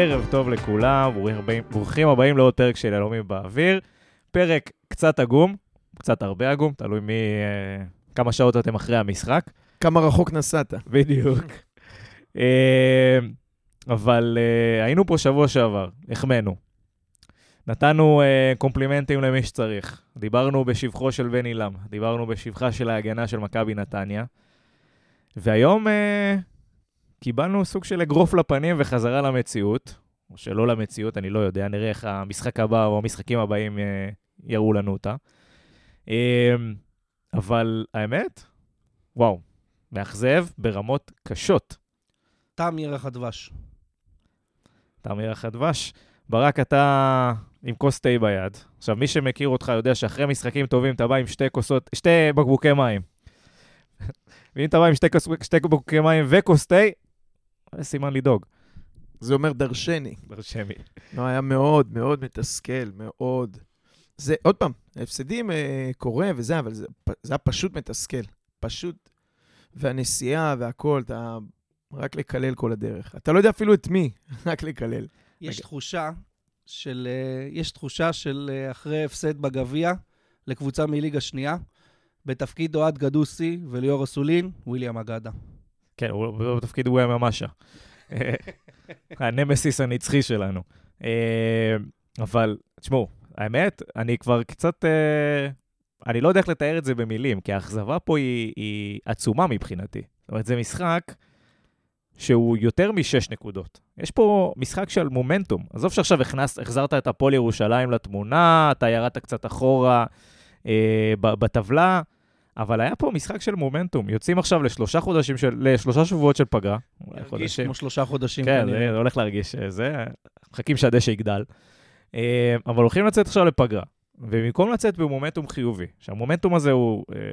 ערב טוב לכולם, ברוכים הבאים לעוד פרק של יהלומים באוויר. פרק קצת עגום, קצת הרבה עגום, תלוי מי... אה, כמה שעות אתם אחרי המשחק. כמה רחוק נסעת. בדיוק. אה, אבל אה, היינו פה שבוע שעבר, החמאנו. נתנו קומפלימנטים למי שצריך. דיברנו בשבחו של בן עילם, דיברנו בשבחה של ההגנה של מכבי נתניה. והיום קיבלנו סוג של אגרוף לפנים וחזרה למציאות, או שלא למציאות, אני לא יודע, נראה איך המשחק הבא או המשחקים הבאים אה, יראו לנו אותה. אה, אבל האמת, וואו, מאכזב ברמות קשות. טעם ירח הדבש. טעם ירח הדבש. ברק, אתה עם כוס תה ביד. עכשיו, מי שמכיר אותך יודע שאחרי משחקים טובים אתה בא עם שתי כוסות, שתי בקבוקי מים. ואם אתה בא עם שתי, שתי בקבוקי מים וכוס תה, זה סימן לדאוג. זה אומר דרשני. דרשני. לא, היה מאוד מאוד מתסכל, מאוד. זה, עוד פעם, ההפסדים אה, קורה וזה, אבל זה, זה היה פשוט מתסכל. פשוט. והנסיעה והכל, אתה רק לקלל כל הדרך. אתה לא יודע אפילו את מי, רק לקלל. יש רגע. תחושה של, אה, יש תחושה של אה, אחרי הפסד בגביע לקבוצה מליגה שנייה, בתפקיד אוהד גדוסי וליאור אסולין, וויליאם אגדה. כן, הוא בתפקיד הוא הממשה. הנמסיס הנצחי שלנו. אה, אבל, תשמעו, האמת, אני כבר קצת... אני לא יודע איך לתאר את זה במילים, כי האכזבה פה היא, היא עצומה מבחינתי. זאת אומרת, זה משחק שהוא יותר משש נקודות. יש פה משחק של מומנטום. עזוב שעכשיו הכנס, החזרת את הפועל ירושלים לתמונה, אתה ירדת קצת אחורה אה, בטבלה. אבל היה פה משחק של מומנטום. יוצאים עכשיו לשלושה חודשים של... לשלושה שבועות של פגרה. להרגיש כמו שלושה חודשים. כן, זה הולך להרגיש אה, זה. מחכים שהדשא יגדל. אה, אבל הולכים לצאת עכשיו לפגרה. ובמקום לצאת במומנטום חיובי, שהמומנטום הזה הוא אה,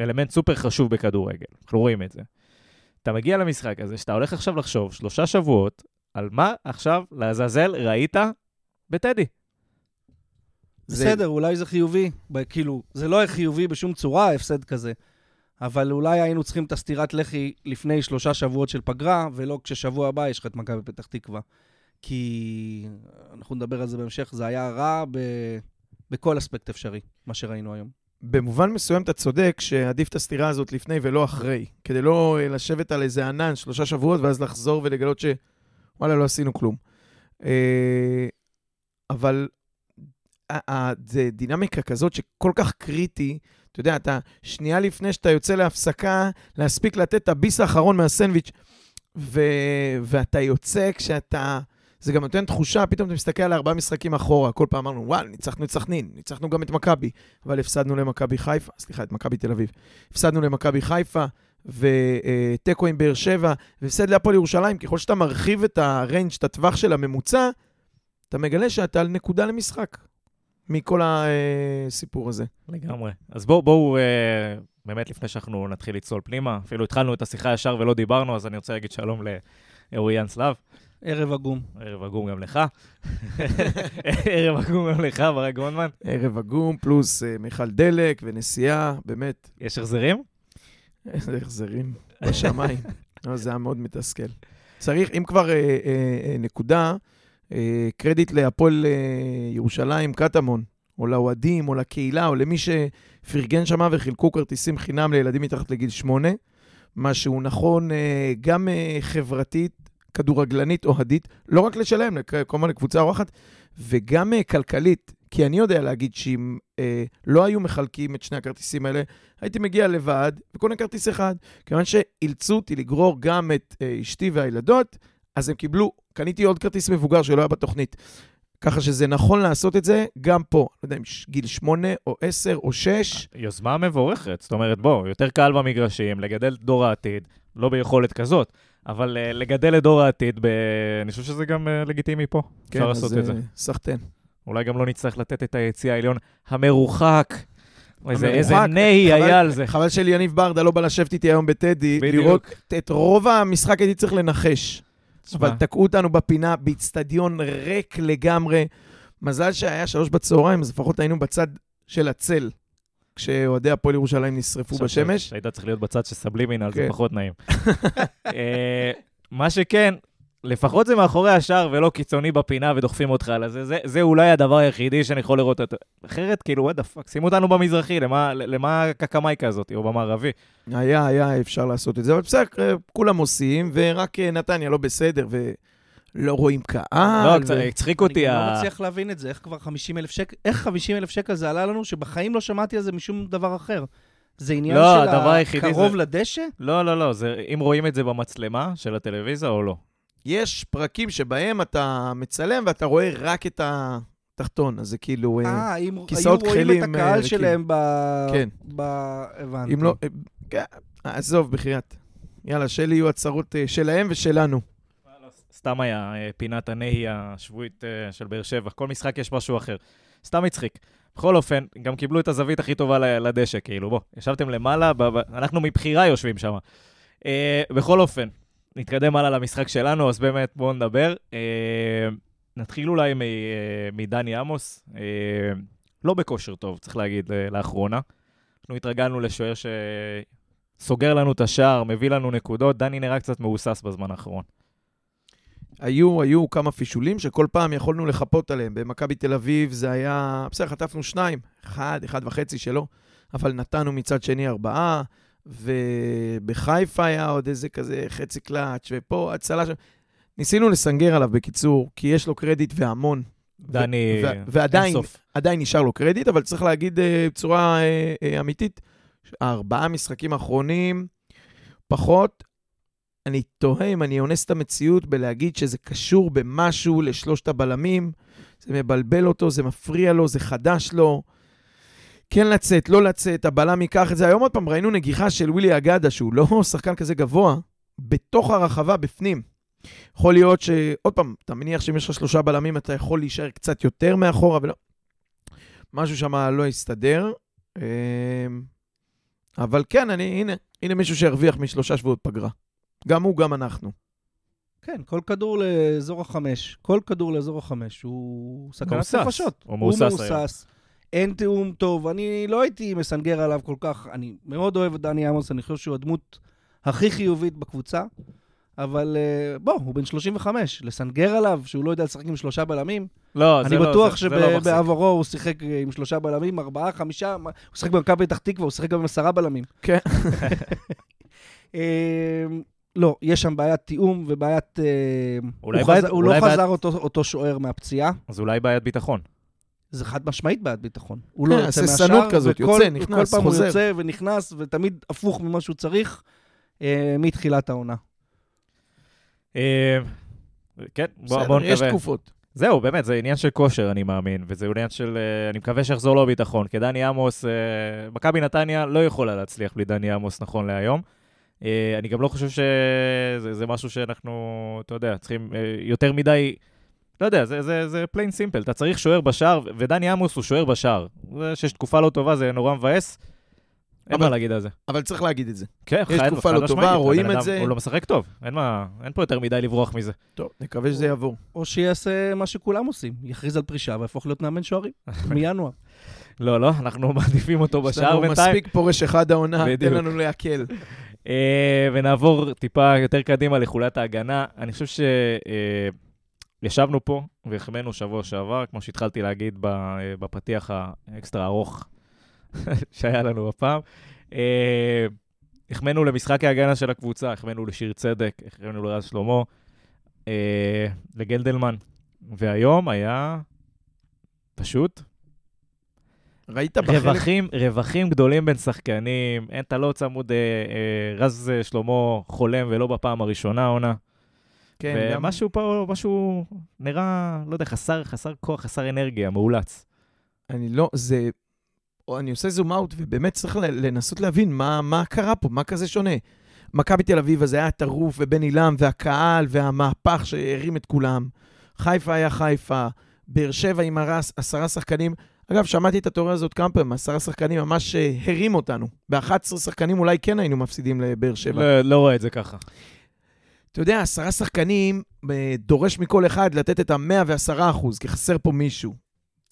אלמנט סופר חשוב בכדורגל, אנחנו רואים את זה. אתה מגיע למשחק הזה, שאתה הולך עכשיו לחשוב שלושה שבועות על מה עכשיו, לעזאזל, ראית בטדי. בסדר, זה... אולי זה חיובי. כאילו, זה לא חיובי בשום צורה, הפסד כזה. אבל אולי היינו צריכים את הסטירת לחי לפני שלושה שבועות של פגרה, ולא כששבוע הבא יש לך את מכבי פתח תקווה. כי אנחנו נדבר על זה בהמשך, זה היה רע ב... בכל אספקט אפשרי, מה שראינו היום. במובן מסוים אתה צודק שעדיף את הסתירה הזאת לפני ולא אחרי, כדי לא אה, לשבת על איזה ענן שלושה שבועות ואז לחזור ולגלות שוואלה, לא עשינו כלום. אה, אבל זה דינמיקה כזאת שכל כך קריטי, אתה יודע, אתה שנייה לפני שאתה יוצא להפסקה, להספיק לתת את הביס האחרון מהסנדוויץ', ו... ואתה יוצא כשאתה... זה גם נותן תחושה, פתאום אתה מסתכל על ארבעה משחקים אחורה, כל פעם אמרנו, וואל, ניצחנו את סכנין, ניצחנו גם את מכבי, אבל הפסדנו למכבי חיפה, סליחה, את מכבי תל אביב. הפסדנו למכבי חיפה, ותיקו עם באר שבע, והפסד להפועל ירושלים. ככל שאתה מרחיב את ה range, את הטווח של הממוצע, אתה מגלה שאתה על נקודה למשחק. מכל הסיפור הזה. לגמרי. אז בואו, בוא, אה, באמת לפני שאנחנו נתחיל לצלול פנימה, אפילו התחלנו את השיחה ישר ולא דיברנו, אז אני רוצה להגיד שלום לאוריאן סלאב. ערב עגום. ערב עגום גם לך. ערב עגום גם לך, ברק גרונמן. ערב עגום, פלוס אה, מיכל דלק ונסיעה, באמת. יש החזרים? איזה החזרים? בשמיים. לא, זה היה מאוד מתסכל. צריך, אם כבר uh, uh, uh, נקודה, אה, קרדיט להפועל אה, ירושלים, קטמון, או לאוהדים, או לקהילה, או למי שפרגן שמה וחילקו כרטיסים חינם לילדים מתחת לגיל שמונה, מה שהוא נכון אה, גם חברתית, כדורגלנית, אוהדית, לא רק לשלם, כמובן לקבוצה אורחת, וגם כלכלית. כי אני יודע להגיד שאם אה, לא היו מחלקים את שני הכרטיסים האלה, הייתי מגיע לבד וקונה כרטיס אחד. כיוון שאילצו אותי לגרור גם את אה, אשתי והילדות, אז הם קיבלו, קניתי עוד כרטיס מבוגר שלא היה בתוכנית. ככה שזה נכון לעשות את זה גם פה. לא יודע אם גיל 8 או 10 או 6. יוזמה מבורכת. זאת אומרת, בוא, יותר קל במגרשים, לגדל דור העתיד, לא ביכולת כזאת, אבל uh, לגדל את דור העתיד, ב... אני חושב שזה גם uh, לגיטימי פה. כן, אפשר לעשות את זה. סחטיין. אולי גם לא נצטרך לתת את היציא העליון המרוחק איזה. איזה נהי היה על זה. חבל שליניב ברדה לא בא לשבת איתי היום בטדי, בדיוק. לראות את רוב המשחק הייתי צריך לנחש. אבל תקעו אותנו בפינה, באיצטדיון ריק לגמרי. מזל שהיה שלוש בצהריים, אז לפחות היינו בצד של הצל, כשאוהדי הפועל ירושלים נשרפו בשמש. שהיית צריך להיות בצד של סבלימינל, זה כן. פחות נעים. אה, מה שכן, לפחות זה מאחורי השער ולא קיצוני בפינה ודוחפים אותך על זה. זה, זה אולי הדבר היחידי שאני יכול לראות אותו. אחרת, כאילו, what the fuck, שימו אותנו במזרחי, למה, למה הקקמייקה הזאת, או במערבי? היה, היה אפשר לעשות את זה, אבל בסדר, כולם עושים, ורק אה, נתניה לא בסדר, ולא רואים קהל. לא, קצת הצחיק אותי. אני ה- לא מצליח להבין את זה, איך כבר 50 אלף שקל, איך 50 אלף שקל זה עלה לנו, שבחיים לא שמעתי על זה משום דבר אחר. זה עניין לא, של הקרוב זה- לדשא? לא, לא, לא, זה אם רואים את זה במצלמה של הטלוויזיה או לא. יש פרקים שבהם אתה מצלם ואתה רואה רק את התחתון, אז זה כאילו... אה, אה, אם היו כיסאות רואים את תכלים, אה, הקהל ריקים. שלהם ב... כן. ב... הבנתי. אם לא... אה, כן, עזוב, בחייאת. יאללה, שאלה יהיו הצהרות אה, שלהם ושלנו. סתם היה אה, פינת הנהי השבועית אה, של באר שבע. כל משחק יש משהו אחר. סתם הצחיק. בכל אופן, גם קיבלו את הזווית הכי טובה לדשא, כאילו, בוא, ישבתם למעלה, אנחנו מבחירה יושבים שם. אה, בכל אופן, נתקדם הלאה למשחק שלנו, אז באמת, בואו נדבר. נתחיל אולי מדני עמוס. לא בכושר טוב, צריך להגיד, לאחרונה. אנחנו התרגלנו לשוער שסוגר לנו את השער, מביא לנו נקודות. דני נראה קצת מהוסס בזמן האחרון. היו, היו כמה פישולים שכל פעם יכולנו לחפות עליהם. במכבי תל אביב זה היה... בסדר, חטפנו שניים, אחד, אחד וחצי שלו, אבל נתנו מצד שני ארבעה, ובחיפה היה עוד איזה כזה חצי קלאץ', ופה הצלה ש... ניסינו לסנגר עליו בקיצור, כי יש לו קרדיט והמון. דני, ו- ועדיין, אינסוף. עדיין נשאר לו קרדיט, אבל צריך להגיד אה, בצורה אה, אה, אמיתית, הארבעה משחקים האחרונים, פחות, אני תוהה אם אני אונס את המציאות בלהגיד שזה קשור במשהו לשלושת הבלמים, זה מבלבל אותו, זה מפריע לו, זה חדש לו. כן לצאת, לא לצאת, הבלם ייקח את זה. היום עוד פעם ראינו נגיחה של ווילי אגדה, שהוא לא שחקן כזה גבוה, בתוך הרחבה, בפנים. יכול להיות ש... עוד פעם, אתה מניח שאם יש לך שלושה בלמים, אתה יכול להישאר קצת יותר מאחורה, ולא... משהו שם לא הסתדר. אמ, אבל כן, אני, הנה, הנה מישהו שהרוויח משלושה שבועות פגרה. גם הוא, גם אנחנו. כן, כל כדור לאזור החמש. כל כדור לאזור החמש הוא סכנת. נפשות. הוא מהוסס הוא היום. אין תיאום טוב. אני לא הייתי מסנגר עליו כל כך. אני מאוד אוהב את דני עמוס, אני חושב שהוא הדמות הכי חיובית בקבוצה. אבל אה, בוא, הוא בן 35. לסנגר עליו שהוא לא יודע לשחק עם שלושה בלמים? לא, זה אני לא, בטוח זה- זה לא מחזיק. שבעברו הוא שיחק אה, עם שלושה בלמים, ארבעה, חמישה, הוא שיחק במכבי פתח תקווה, הוא שיחק גם עם עשרה בלמים. כן. אה, לא, יש שם בעיית תיאום ובעיית... אה, אולי הוא, בעיית- חזר, הוא אולי לא בעיית- חזר אותו, אותו שוער מהפציעה, אז אולי בעיית ביטחון. זה חד משמעית בעיית ביטחון. הוא לא כן, יוצא הססנות מהשער, כזאת, וכל- יוצא, נכנס, כל פעם חוזר. הוא יוצא ונכנס, ותמיד הפוך ממה שהוא צריך, אה, מתחילת העונה. אה, כן, בוא בסדר, בוא יש נקווה. תקופות. זהו, באמת, זה עניין של כושר, אני מאמין, וזה עניין של... אה, אני מקווה שיחזור לו הביטחון, כי דני עמוס, אה, מכבי נתניה לא יכולה להצליח בלי דני עמוס נכון להיום. אה, אני גם לא חושב שזה זה משהו שאנחנו, אתה יודע, צריכים אה, יותר מדי... לא יודע, זה, זה, זה plain simple, אתה צריך שוער בשער, ודני עמוס הוא שוער בשער. זה שיש תקופה לא טובה, זה נורא מבאס. אין אבל- מה להגיד על זה. אבל צריך להגיד את זה. כן, יש חד- תקופה חד לא טובה, רואים את זה. הוא לא משחק טוב, אין מה, אין פה יותר מדי לברוח מזה. טוב, נקווה שזה יעבור. או שיעשה מה שכולם עושים, יכריז על פרישה ויהפוך להיות מאמן שוערים, מינואר. לא, לא, אנחנו מעדיפים אותו יש בשער לנו בינתיים. מספיק פורש אחד העונה, תן. לנו להקל. אה, ונעבור טיפה יותר קדימה לחולת ההגנה. אני חושב שישבנו פה והחמאנו שבוע שעבר, כמו שהתחלתי להגיד אה, בפתיח האקסטרה ארוך שהיה לנו הפעם. אה, החמאנו למשחק ההגנה של הקבוצה, החמאנו לשיר צדק, החמאנו לרז שלמה, אה, לגלדלמן. והיום היה פשוט ראית בחלק... רווחים, רווחים גדולים בין שחקנים, אין, אתה לא צמוד, אה, אה, רז אה, שלמה חולם ולא בפעם הראשונה העונה. כן, גם... ומשהו פה, משהו נראה, לא יודע, חסר, חסר כוח, חסר אנרגיה, מאולץ. אני לא, זה... או אני עושה זום אאוט, ובאמת צריך לנסות להבין מה, מה קרה פה, מה כזה שונה. מכבי תל אביב, אז היה הטירוף ובן עילם, והקהל, והמהפך שהרים את כולם. חיפה היה חיפה, באר שבע עם הרס, עשרה שחקנים. אגב, שמעתי את התיאוריה הזאת כמה פעמים, עשרה שחקנים ממש אה, הרים אותנו. ב-11 שחקנים אולי כן היינו מפסידים לבאר שבע. לא, לא רואה את זה ככה. אתה יודע, עשרה שחקנים אה, דורש מכל אחד לתת את המאה ועשרה אחוז, כי חסר פה מישהו.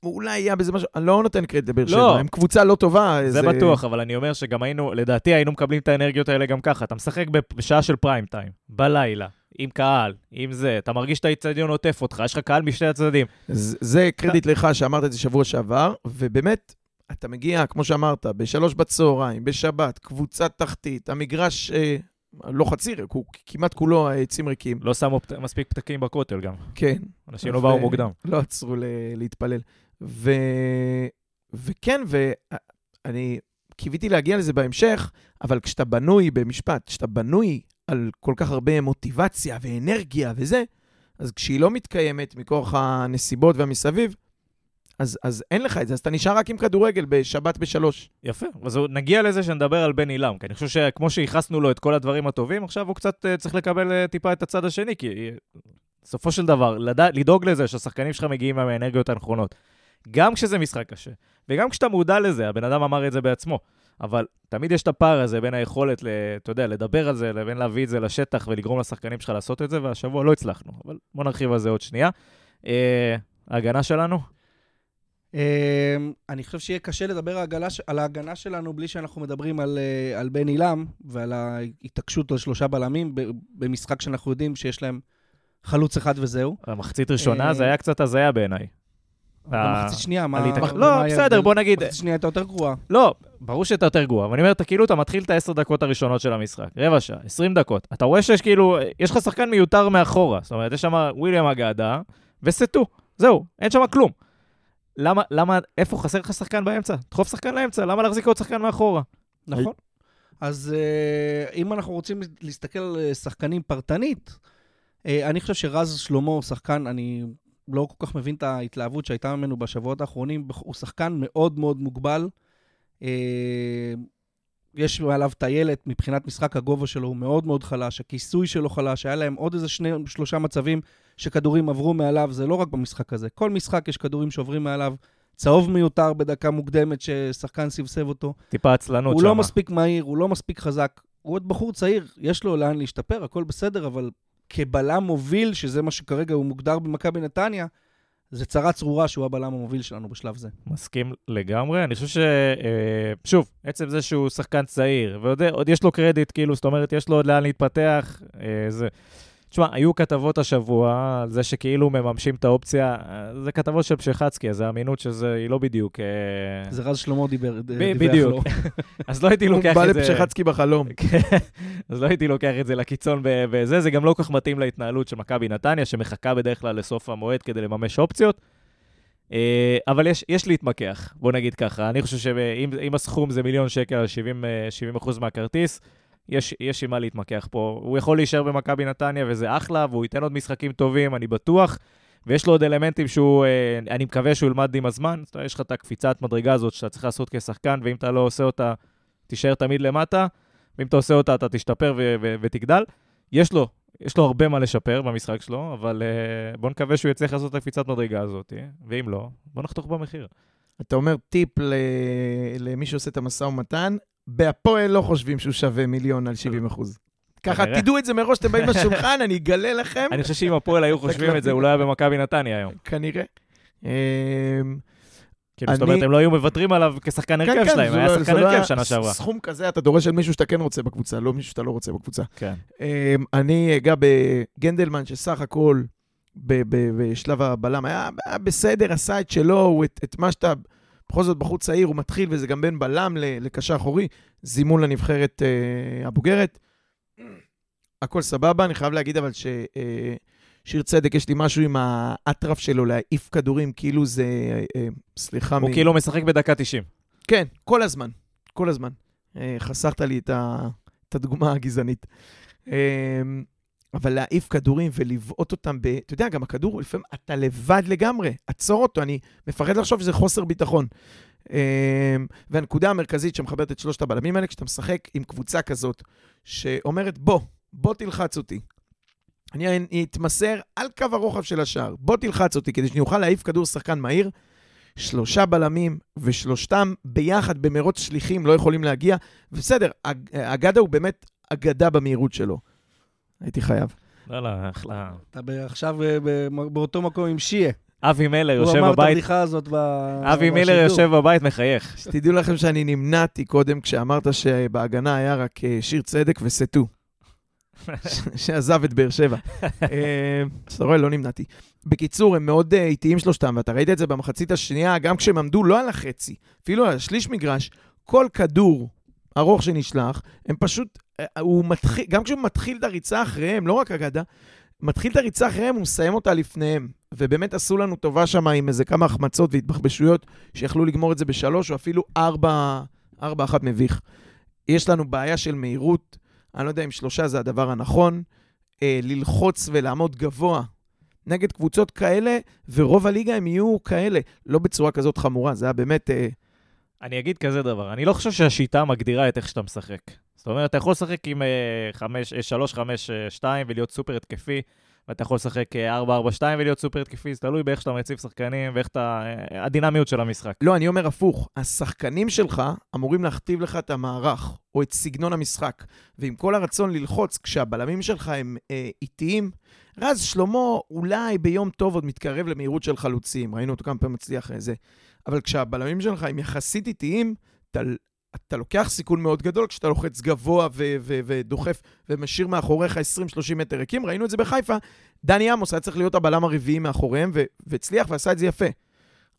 אולי היה בזה משהו, אני לא נותן קרדיט לבאר לא. שבע, הם קבוצה לא טובה. זה בטוח, אבל אני אומר שגם היינו, לדעתי היינו מקבלים את האנרגיות האלה גם ככה. אתה משחק בשעה של פריים טיים, בלילה, עם קהל, עם זה, אתה מרגיש את האיצטדיון עוטף אותך, יש לך קהל משני הצדדים. זה, זה קרדיט לך שאמרת את זה שבוע שעבר, ובאמת, אתה מגיע, כמו שאמרת, בשלוש בצהריים, בשבת, קבוצת תחתית, המגרש אה, לא חצי ריק, הוא כמעט כולו העצים ריקים. לא שמו פת... מספיק פתקים בכותל גם. כן. אנשים לא באו מוקדם. לא עצרו ל- להתפלל. ו... וכן, ואני קיוויתי להגיע לזה בהמשך, אבל כשאתה בנוי, במשפט, כשאתה בנוי על כל כך הרבה מוטיבציה ואנרגיה וזה, אז כשהיא לא מתקיימת מכוח הנסיבות והמסביב, אז, אז אין לך את זה, אז אתה נשאר רק עם כדורגל בשבת בשלוש. יפה, אז נגיע לזה שנדבר על בן עילם, כי אני חושב שכמו שייחסנו לו את כל הדברים הטובים, עכשיו הוא קצת uh, צריך לקבל uh, טיפה את הצד השני, כי uh, בסופו של דבר, לדע, לדאוג לזה שהשחקנים שלך מגיעים עם האנרגיות הנכונות. גם כשזה משחק קשה, וגם כשאתה מודע לזה, הבן אדם אמר את זה בעצמו, אבל תמיד יש את הפער הזה בין היכולת, ל, אתה יודע, לדבר על זה, לבין להביא את זה לשטח ולגרום לשחקנים שלך לעשות את זה, והשבוע לא הצלחנו, אבל בוא נרחיב על זה עוד שנייה. Uh, ההגנה שלנו? אמ, אני חושב שיהיה קשה לדבר על ההגנה שלנו בלי שאנחנו מדברים על, אה, על בן עילם ועל ההתעקשות על שלושה בלמים במשחק שאנחנו יודעים שיש להם חלוץ אחד וזהו. המחצית ראשונה זה היה קצת הזיה בעיניי. במחצית שנייה, מה... לא, בסדר, בוא נגיד... מחצית שנייה הייתה יותר גרועה. לא, ברור שהייתה יותר גרועה, אבל אני אומר, אתה כאילו, אתה מתחיל את העשר דקות הראשונות של המשחק, רבע שעה, עשרים דקות. אתה רואה שיש כאילו, יש לך שחקן מיותר מאחורה. זאת אומרת, יש שם וויליאם אגדה וסטו. זהו, אין שם כלום. למה, למה, איפה חסר לך שחקן באמצע? דחוף שחקן לאמצע, למה להחזיק עוד שחקן מאחורה? נכון. אז uh, אם אנחנו רוצים להסתכל על שחקנים פרטנית, uh, אני חושב שרז שלמה הוא שחקן, אני לא כל כך מבין את ההתלהבות שהייתה ממנו בשבועות האחרונים, הוא שחקן מאוד מאוד מוגבל. Uh, יש מעליו טיילת, מבחינת משחק הגובה שלו הוא מאוד מאוד חלש, הכיסוי שלו חלש, היה להם עוד איזה שני, שלושה מצבים שכדורים עברו מעליו, זה לא רק במשחק הזה. כל משחק יש כדורים שעוברים מעליו. צהוב מיותר בדקה מוקדמת ששחקן סבסב אותו. טיפה עצלנות שם. הוא לא מספיק מהיר, הוא לא מספיק חזק. הוא עוד בחור צעיר, יש לו לאן להשתפר, הכל בסדר, אבל כבלם מוביל, שזה מה שכרגע הוא מוגדר במכבי נתניה, זה צרה צרורה שהוא הבלם המוביל שלנו בשלב זה. מסכים לגמרי. אני חושב ש... אה, שוב, עצם זה שהוא שחקן צעיר, ועוד יש לו קרדיט, כאילו, זאת אומרת, יש לו עוד לאן להתפתח, אה, זה... תשמע, היו כתבות השבוע על זה שכאילו מממשים את האופציה, זה כתבות של פשחצקי, אז האמינות שזה, היא לא בדיוק... אה, זה רז שלמה דיבר, דיווח לו. בדיוק. אז לא הייתי לוקח את זה... הוא בא לפשחצקי בחלום. אז לא הייתי לוקח את זה לקיצון בזה, זה גם לא כל כך מתאים להתנהלות של מכבי נתניה, שמחכה בדרך כלל לסוף המועד כדי לממש אופציות. אה, אבל יש, יש להתמקח, בוא נגיד ככה. אני חושב שאם הסכום זה מיליון שקל על 70, 70 מהכרטיס, יש, יש עם מה להתמקח פה. הוא יכול להישאר במכבי נתניה וזה אחלה, והוא ייתן עוד משחקים טובים, אני בטוח. ויש לו עוד אלמנטים שהוא, אה, אני מקווה שהוא ילמד עם הזמן. זאת אומרת, יש לך את הקפיצת מדרגה הזאת שאתה צריך לעשות כשחקן, ואם אתה לא עושה אותה, תישאר תמיד למטה, ואם אתה עושה אותה, אתה תשתפר ו- ו- ותגדל. יש לו, יש לו הרבה מה לשפר במשחק שלו, אבל uh, בוא נקווה שהוא יצליח לעשות את הקפיצת מדרגה הזאת, ואם לא, בוא נחתוך במחיר. אתה אומר טיפ למי שעושה את המשא ומתן, בהפועל לא חושבים שהוא שווה מיליון על 70 אחוז. ככה, תדעו את זה מראש, אתם באים לשולחן, אני אגלה לכם. אני חושב שאם הפועל היו חושבים את זה, הוא לא היה במכבי נתניה היום. כנראה. אמ, כאילו, זאת אומרת, הם לא היו מוותרים עליו כשחקן כן, הרכב כן, שלהם, היה לא- שחקן לא הרכב שנה שעברה. סכום כזה, אתה דורש על מישהו שאתה כן רוצה בקבוצה, לא מישהו שאתה לא רוצה בקבוצה. כן. אמ, אני אגע בגנדלמן, שסך הכל, בשלב הבלם, היה בסדר, עשה את שלו, את מה שאתה... בכל זאת, בחור צעיר, הוא מתחיל, וזה גם בין בלם לקשר אחורי, זימון לנבחרת אה, הבוגרת. הכל סבבה, אני חייב להגיד אבל ששיר אה, צדק, יש לי משהו עם האטרף שלו להעיף כדורים, כאילו זה, אה, אה, סליחה. הוא מ... כאילו משחק בדקה 90. כן, כל הזמן, כל הזמן. אה, חסכת לי את, ה, את הדוגמה הגזענית. אבל להעיף כדורים ולבעוט אותם ב... אתה יודע, גם הכדור, לפעמים אתה לבד לגמרי, עצור אותו, אני מפחד לחשוב שזה חוסר ביטחון. אמ, והנקודה המרכזית שמחברת את שלושת הבלמים האלה, כשאתה משחק עם קבוצה כזאת, שאומרת, בוא, בוא תלחץ אותי. אני אתמסר על קו הרוחב של השער, בוא תלחץ אותי, כדי שאני אוכל להעיף כדור שחקן מהיר. שלושה בלמים, ושלושתם ביחד במרוץ שליחים לא יכולים להגיע. ובסדר, אג- אגדה הוא באמת אגדה במהירות שלו. הייתי חייב. לא, לא, אחלה. אתה עכשיו אה, באותו מקום עם שיה. אבי מילר הוא יושב אמר את בבית, הבדיחה הזאת ב... אבי מילר בשידור. יושב בבית, מחייך. שתדעו לכם שאני נמנעתי קודם כשאמרת שבהגנה היה רק אה, שיר צדק וסטו. שעזב את באר שבע. אז אתה רואה, לא נמנעתי. בקיצור, הם מאוד אה, איטיים שלושתם, ואתה ראית את זה במחצית השנייה, גם כשהם עמדו לא על החצי, אפילו על השליש מגרש, כל כדור ארוך שנשלח, הם פשוט, הוא מתחיל, גם כשהוא מתחיל את הריצה אחריהם, לא רק אגדה, מתחיל את הריצה אחריהם, הוא מסיים אותה לפניהם. ובאמת עשו לנו טובה שם עם איזה כמה החמצות והתבחבשויות, שיכלו לגמור את זה בשלוש, או אפילו ארבע, ארבע אחת מביך. יש לנו בעיה של מהירות, אני לא יודע אם שלושה זה הדבר הנכון, אה, ללחוץ ולעמוד גבוה נגד קבוצות כאלה, ורוב הליגה הם יהיו כאלה, לא בצורה כזאת חמורה, זה היה באמת... אה, אני אגיד כזה דבר, אני לא חושב שהשיטה מגדירה את איך שאתה משחק. זאת אומרת, אתה יכול לשחק עם 3-5-2 ולהיות סופר התקפי, ואתה יכול לשחק אה, 4-4-2 ולהיות סופר התקפי, זה תלוי באיך שאתה מציב שחקנים ואיך אתה... אה, הדינמיות של המשחק. לא, אני אומר הפוך, השחקנים שלך אמורים להכתיב לך את המערך, או את סגנון המשחק, ועם כל הרצון ללחוץ, כשהבלמים שלך הם אה, איטיים, רז שלמה אולי ביום טוב עוד מתקרב למהירות של חלוצים, ראינו אותו כמה פעמים מצליח זה, אבל כשהבלמים שלך הם יחסית איטיים, אתה, אתה לוקח סיכון מאוד גדול כשאתה לוחץ גבוה ו- ו- ודוחף ומשאיר מאחוריך 20-30 מטר ריקים. ראינו את זה בחיפה. דני עמוס היה צריך להיות הבלם הרביעי מאחוריהם, ו- והצליח ועשה את זה יפה.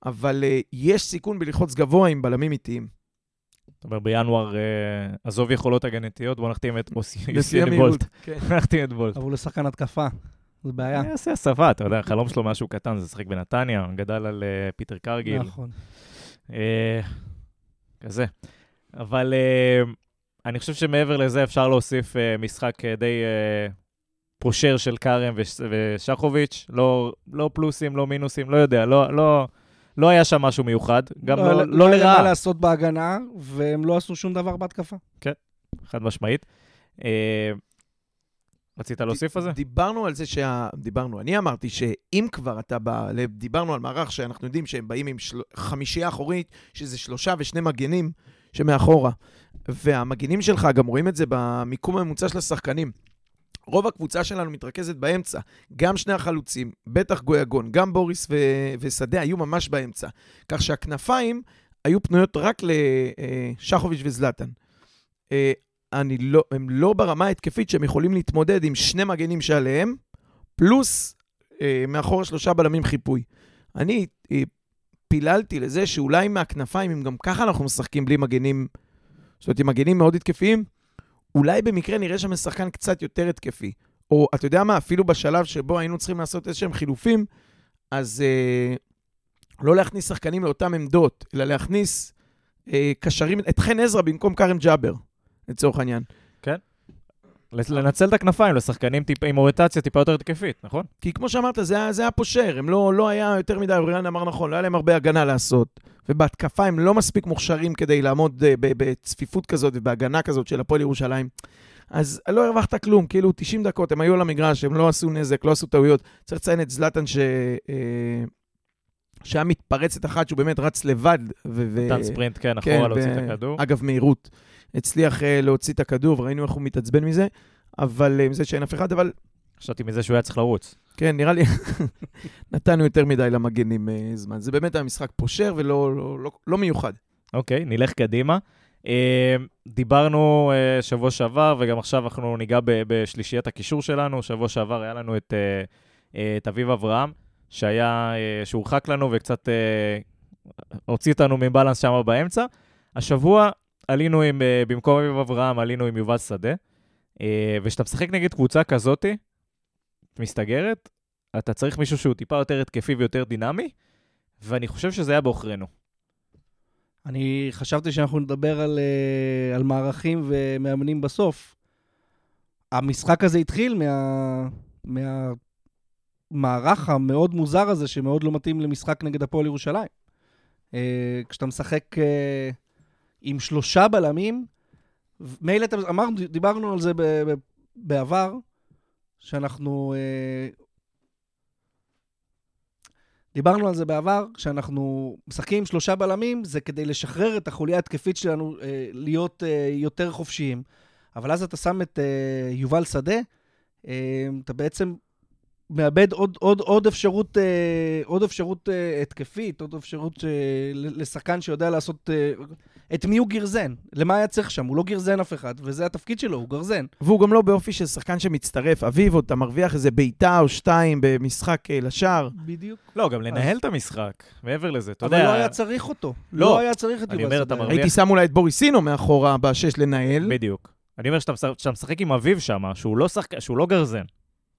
אבל uh, יש סיכון בלחוץ גבוה עם בלמים איטיים. זאת אומרת, בינואר, אה, עזוב יכולות הגנתיות, בוא נחתים את יוסיאן המהירות. בולט. כן. נחתים את בולט. אבל הוא לשחקן התקפה, זה בעיה. אני אעשה הסבה, אתה יודע, החלום שלו משהו קטן, זה לשחק בנתניה, גדל על אה, פיטר קרגיל. נכון. אה, כזה. אבל אה, אני חושב שמעבר לזה אפשר להוסיף אה, משחק אה, די אה, פושר של כרם וש- ושחוביץ', לא, לא פלוסים, לא מינוסים, לא יודע, לא, לא, לא היה שם משהו מיוחד, גם לא, לא, לא היה מה לרעה, לעשות בהגנה, והם לא עשו שום דבר בהתקפה. חד משמעית. אה, רצית להוסיף על זה? דיברנו על זה שה... דיברנו, אני אמרתי שאם כבר אתה בא... דיברנו על מערך שאנחנו יודעים שהם באים עם של... חמישייה אחורית, שזה שלושה ושני מגנים שמאחורה. והמגנים שלך, גם רואים את זה במיקום הממוצע של השחקנים. רוב הקבוצה שלנו מתרכזת באמצע. גם שני החלוצים, בטח גויגון, גם בוריס ו... ושדה היו ממש באמצע. כך שהכנפיים היו פנויות רק לשחוביץ' וזלטן. אה, אני לא, הם לא ברמה ההתקפית שהם יכולים להתמודד עם שני מגנים שעליהם, פלוס אה, מאחורה שלושה בלמים חיפוי. אני אה, פיללתי לזה שאולי מהכנפיים, אם גם ככה אנחנו משחקים בלי מגנים, זאת אומרת, עם מגנים מאוד התקפיים, אולי במקרה נראה שם שחקן קצת יותר התקפי. או אתה יודע מה, אפילו בשלב שבו היינו צריכים לעשות איזשהם חילופים, אז אה, לא להכניס שחקנים לאותן עמדות, אלא להכניס אה, קשרים, את חן עזרא במקום כרם ג'אבר. לצורך העניין. לנצל את הכנפיים לשחקנים טיפ, עם אוריינטציה טיפה יותר התקפית, נכון? כי כמו שאמרת, זה, היה- זה היה פושר, הם לא, לא היה יותר מדי, אוריאן אמר נכון, לא היה להם הרבה הגנה לעשות. ובהתקפה הם לא מספיק מוכשרים כדי לעמוד אה, ב- בצפיפות כזאת ובהגנה כזאת של הפועל ירושלים. אז לא הרווחת כלום, כאילו 90 דקות, הם היו על המגרש, הם לא עשו נזק, לא עשו טעויות. צריך לציין את זלטן ש... אה, שהיה מתפרצת אחת שהוא באמת רץ לבד. ו- נתן ספרינט, כן, כן, אחורה להוציא את ו- הכדור. אגב, מהירות. הצליח uh, להוציא את הכדור, וראינו איך הוא מתעצבן מזה, אבל uh, מזה שאין אף אחד, אבל חשבתי מזה שהוא היה צריך לרוץ. כן, נראה לי נתנו יותר מדי למגנים uh, זמן. זה באמת היה משחק פושר ולא לא, לא, לא מיוחד. אוקיי, נלך קדימה. אה, דיברנו אה, שבוע שעבר, וגם עכשיו אנחנו ניגע ב- בשלישיית הקישור שלנו. שבוע שעבר היה לנו את, אה, אה, את אביב אברהם, שהיה, אה, שהורחק לנו וקצת אה, הוציא אותנו מבלנס שם באמצע. השבוע עלינו עם, אה, במקום אביב אברהם, עלינו עם יובל שדה. אה, וכשאתה משחק נגד קבוצה כזאתי, מסתגרת, אתה צריך מישהו שהוא טיפה יותר התקפי ויותר דינמי, ואני חושב שזה היה בעוכרינו. אני חשבתי שאנחנו נדבר על, אה, על מערכים ומאמנים בסוף. המשחק הזה התחיל מה, מהמערך המאוד מוזר הזה, שמאוד לא מתאים למשחק נגד הפועל ירושלים. כשאתה משחק עם שלושה בלמים, מילא, אתה- אמרנו, דיברנו על זה ב, ב, בעבר, שאנחנו... אה, דיברנו על זה בעבר, כשאנחנו משחקים עם שלושה בלמים, זה כדי לשחרר את החוליה התקפית שלנו אה, להיות אה, יותר חופשיים. אבל אז אתה שם את אה, יובל שדה, אה, אתה בעצם מאבד עוד, עוד, עוד אפשרות, אה, עוד אפשרות אה, התקפית, עוד אפשרות אה, לשחקן שיודע לעשות... אה, את מי הוא גרזן? למה היה צריך שם? הוא לא גרזן אף אחד, וזה התפקיד שלו, הוא גרזן. והוא גם לא באופי של שחקן שמצטרף. אביב, אתה מרוויח איזה בעיטה או שתיים במשחק אה, לשער. בדיוק. לא, גם לנהל את המשחק, מעבר לזה, אתה אבל יודע... לא היה צריך אותו. לא. לא היה צריך את אני יובל. מרוויח- הייתי שם אולי את בוריסינו מאחורה בשש לנהל. בדיוק. אני אומר שאתה מש- שאתה משחק עם אביב שם, שהוא לא שחק... שהוא לא גרזן.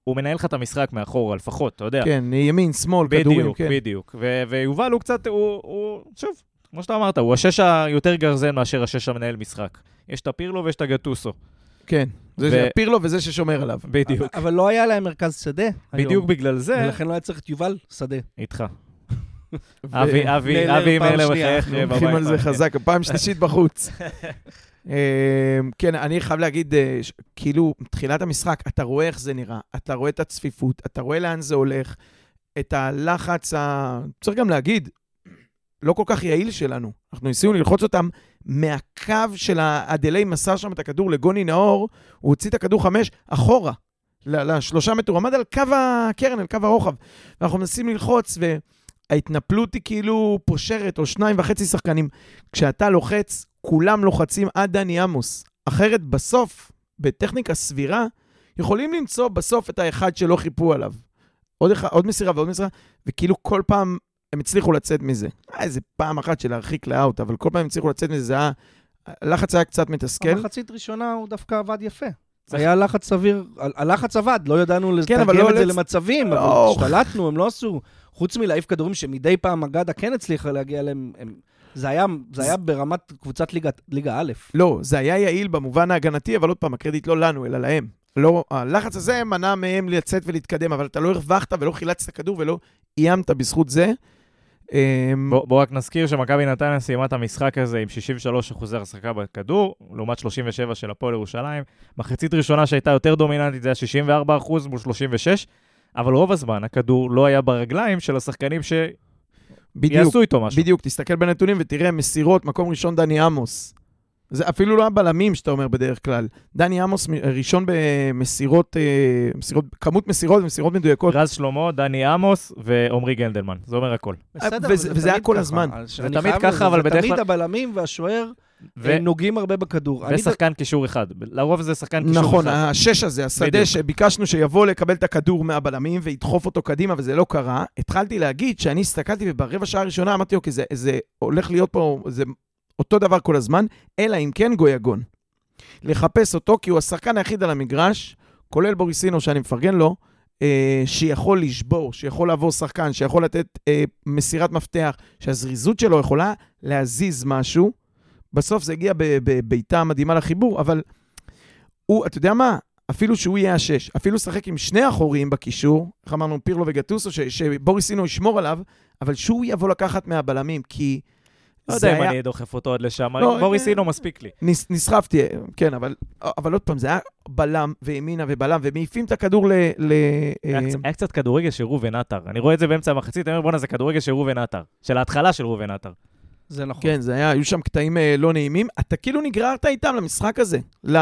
הוא מנהל לך את המשחק מאחורה, לפחות, אתה יודע. כן, ימין, שמאל, כדורים, בדיוק, כן. בדיוק. ו- ויובל הוא קצת, הוא, הוא, שוב, כמו שאתה אמרת, הוא השש היותר גרזן מאשר השש המנהל משחק. יש את הפירלו ויש את הגטוסו. כן. זה ו- פירלו וזה ששומר עליו. בדיוק. אבל לא היה להם מרכז שדה היום. בדיוק בגלל זה, ולכן לא היה צריך את יובל שדה. איתך. אבי, אבי, אבי מלר שנייה. מחייך הולכים בבית. על זה חזק, פעם שלישית בחוץ. אה, כן, אני חייב להגיד, אה, כאילו, תחילת המשחק, אתה רואה איך זה נראה, אתה רואה את הצפיפות, אתה רואה לאן זה הולך, את הלחץ ה... צריך גם להגיד, לא כל כך יעיל שלנו. אנחנו ניסינו ללחוץ אותם מהקו של הדיליי מסר שם את הכדור לגוני נאור, הוא הוציא את הכדור חמש אחורה, לשלושה מטר, הוא עמד על קו הקרן, על קו הרוחב. ואנחנו מנסים ללחוץ, וההתנפלות היא כאילו פושרת, או שניים וחצי שחקנים. כשאתה לוחץ, כולם לוחצים עד דני עמוס. אחרת בסוף, בטכניקה סבירה, יכולים למצוא בסוף את האחד שלא חיפו עליו. עוד, אחד, עוד מסירה ועוד מסירה, וכאילו כל פעם הם הצליחו לצאת מזה. היה איזה פעם אחת של להרחיק לאאוט, אבל כל פעם הם הצליחו לצאת מזה, זה היה... הלחץ היה קצת מתסכל. המחצית ראשונה הוא דווקא עבד יפה. צריך- היה לחץ סביר, הלחץ עבד, לא ידענו אבל לתרגם לא את זה לצ- למצבים, אבל לא. השתלטנו, הם לא עשו. חוץ מלהעיף כדורים שמדי פעם אגדה כן הצליחה להגיע אליהם, הם- זה היה- זה היה ברמת קבוצת ליגת- ליגה א'. לא, זה היה יעיל במובן ההגנתי, אבל עוד פעם, הקרדיט לא לנו, אלא להם. לא, הלחץ הזה מנע מהם לצאת ולהתקדם, אבל אתה לא הרווחת ולא חילצת כדור ולא איימת בזכות זה. אמ, בוא, בוא רק נזכיר שמכבי נתניה סיימה את המשחק הזה עם 63 אחוזי החזקה בכדור, לעומת 37 של הפועל ירושלים. מחצית ראשונה שהייתה יותר דומיננטית זה היה 64 אחוז מול 36, אבל רוב הזמן הכדור לא היה ברגליים של השחקנים שיעשו בדיוק, איתו משהו. בדיוק, תסתכל בנתונים ותראה, מסירות, מקום ראשון דני עמוס. זה אפילו לא הבלמים שאתה אומר בדרך כלל. דני עמוס ראשון במסירות, אה, מסירות, כמות מסירות ומסירות מדויקות. רז שלמה, דני עמוס ועמרי גנדלמן. זה אומר הכל. בסדר, וזה- אבל וזה היה תמיד כל ככה. הזמן. זה תמיד ככה, אבל זה בדרך תמיד כלל- הבלמים והשוער ו- הם נוגעים הרבה בכדור. אני ושחקן קישור אחד. לרוב זה שחקן קישור נכון, אחד. השש הזה, השדה בדיוק. שביקשנו שיבוא לקבל את הכדור מהבלמים וידחוף אותו קדימה, וזה לא קרה. התחלתי להגיד שאני הסתכלתי וברבע שעה הראשונה אמרתי, אוקיי, זה, זה הולך להיות פה, זה אותו דבר כל הזמן, אלא אם כן גויגון. לחפש אותו, כי הוא השחקן היחיד על המגרש, כולל בוריסינו, שאני מפרגן לו, אה, שיכול לשבור, שיכול לעבור שחקן, שיכול לתת אה, מסירת מפתח, שהזריזות שלו יכולה להזיז משהו. בסוף זה הגיע ב- בבעיטה מדהימה לחיבור, אבל הוא, אתה יודע מה? אפילו שהוא יהיה השש, אפילו לשחק עם שני אחוריים בקישור, איך אמרנו, פירלו וגטוסו, שבוריסינו ישמור עליו, אבל שהוא יבוא לקחת מהבלמים, כי לא יודע אם היה... אני דוחף אותו עד לשם. לא, בוריסינו אה, מספיק לי. נס, נסחפתי, כן, אבל, אבל עוד פעם, זה היה בלם וימינה ובלם, ומעיפים את הכדור ל... ל היה אה, קצת- היה קצת כדורגל של ראובן עטר. אני רואה את זה באמצע המחצית, אני אומר, בואנה, זה כדורגל של ראובן עטר. של ההתחלה של ראובן עטר. זה נכון. כן, זה היה, היו שם קטעים אה, לא נעימים. אתה כאילו נגררת איתם למשחק הזה. ל...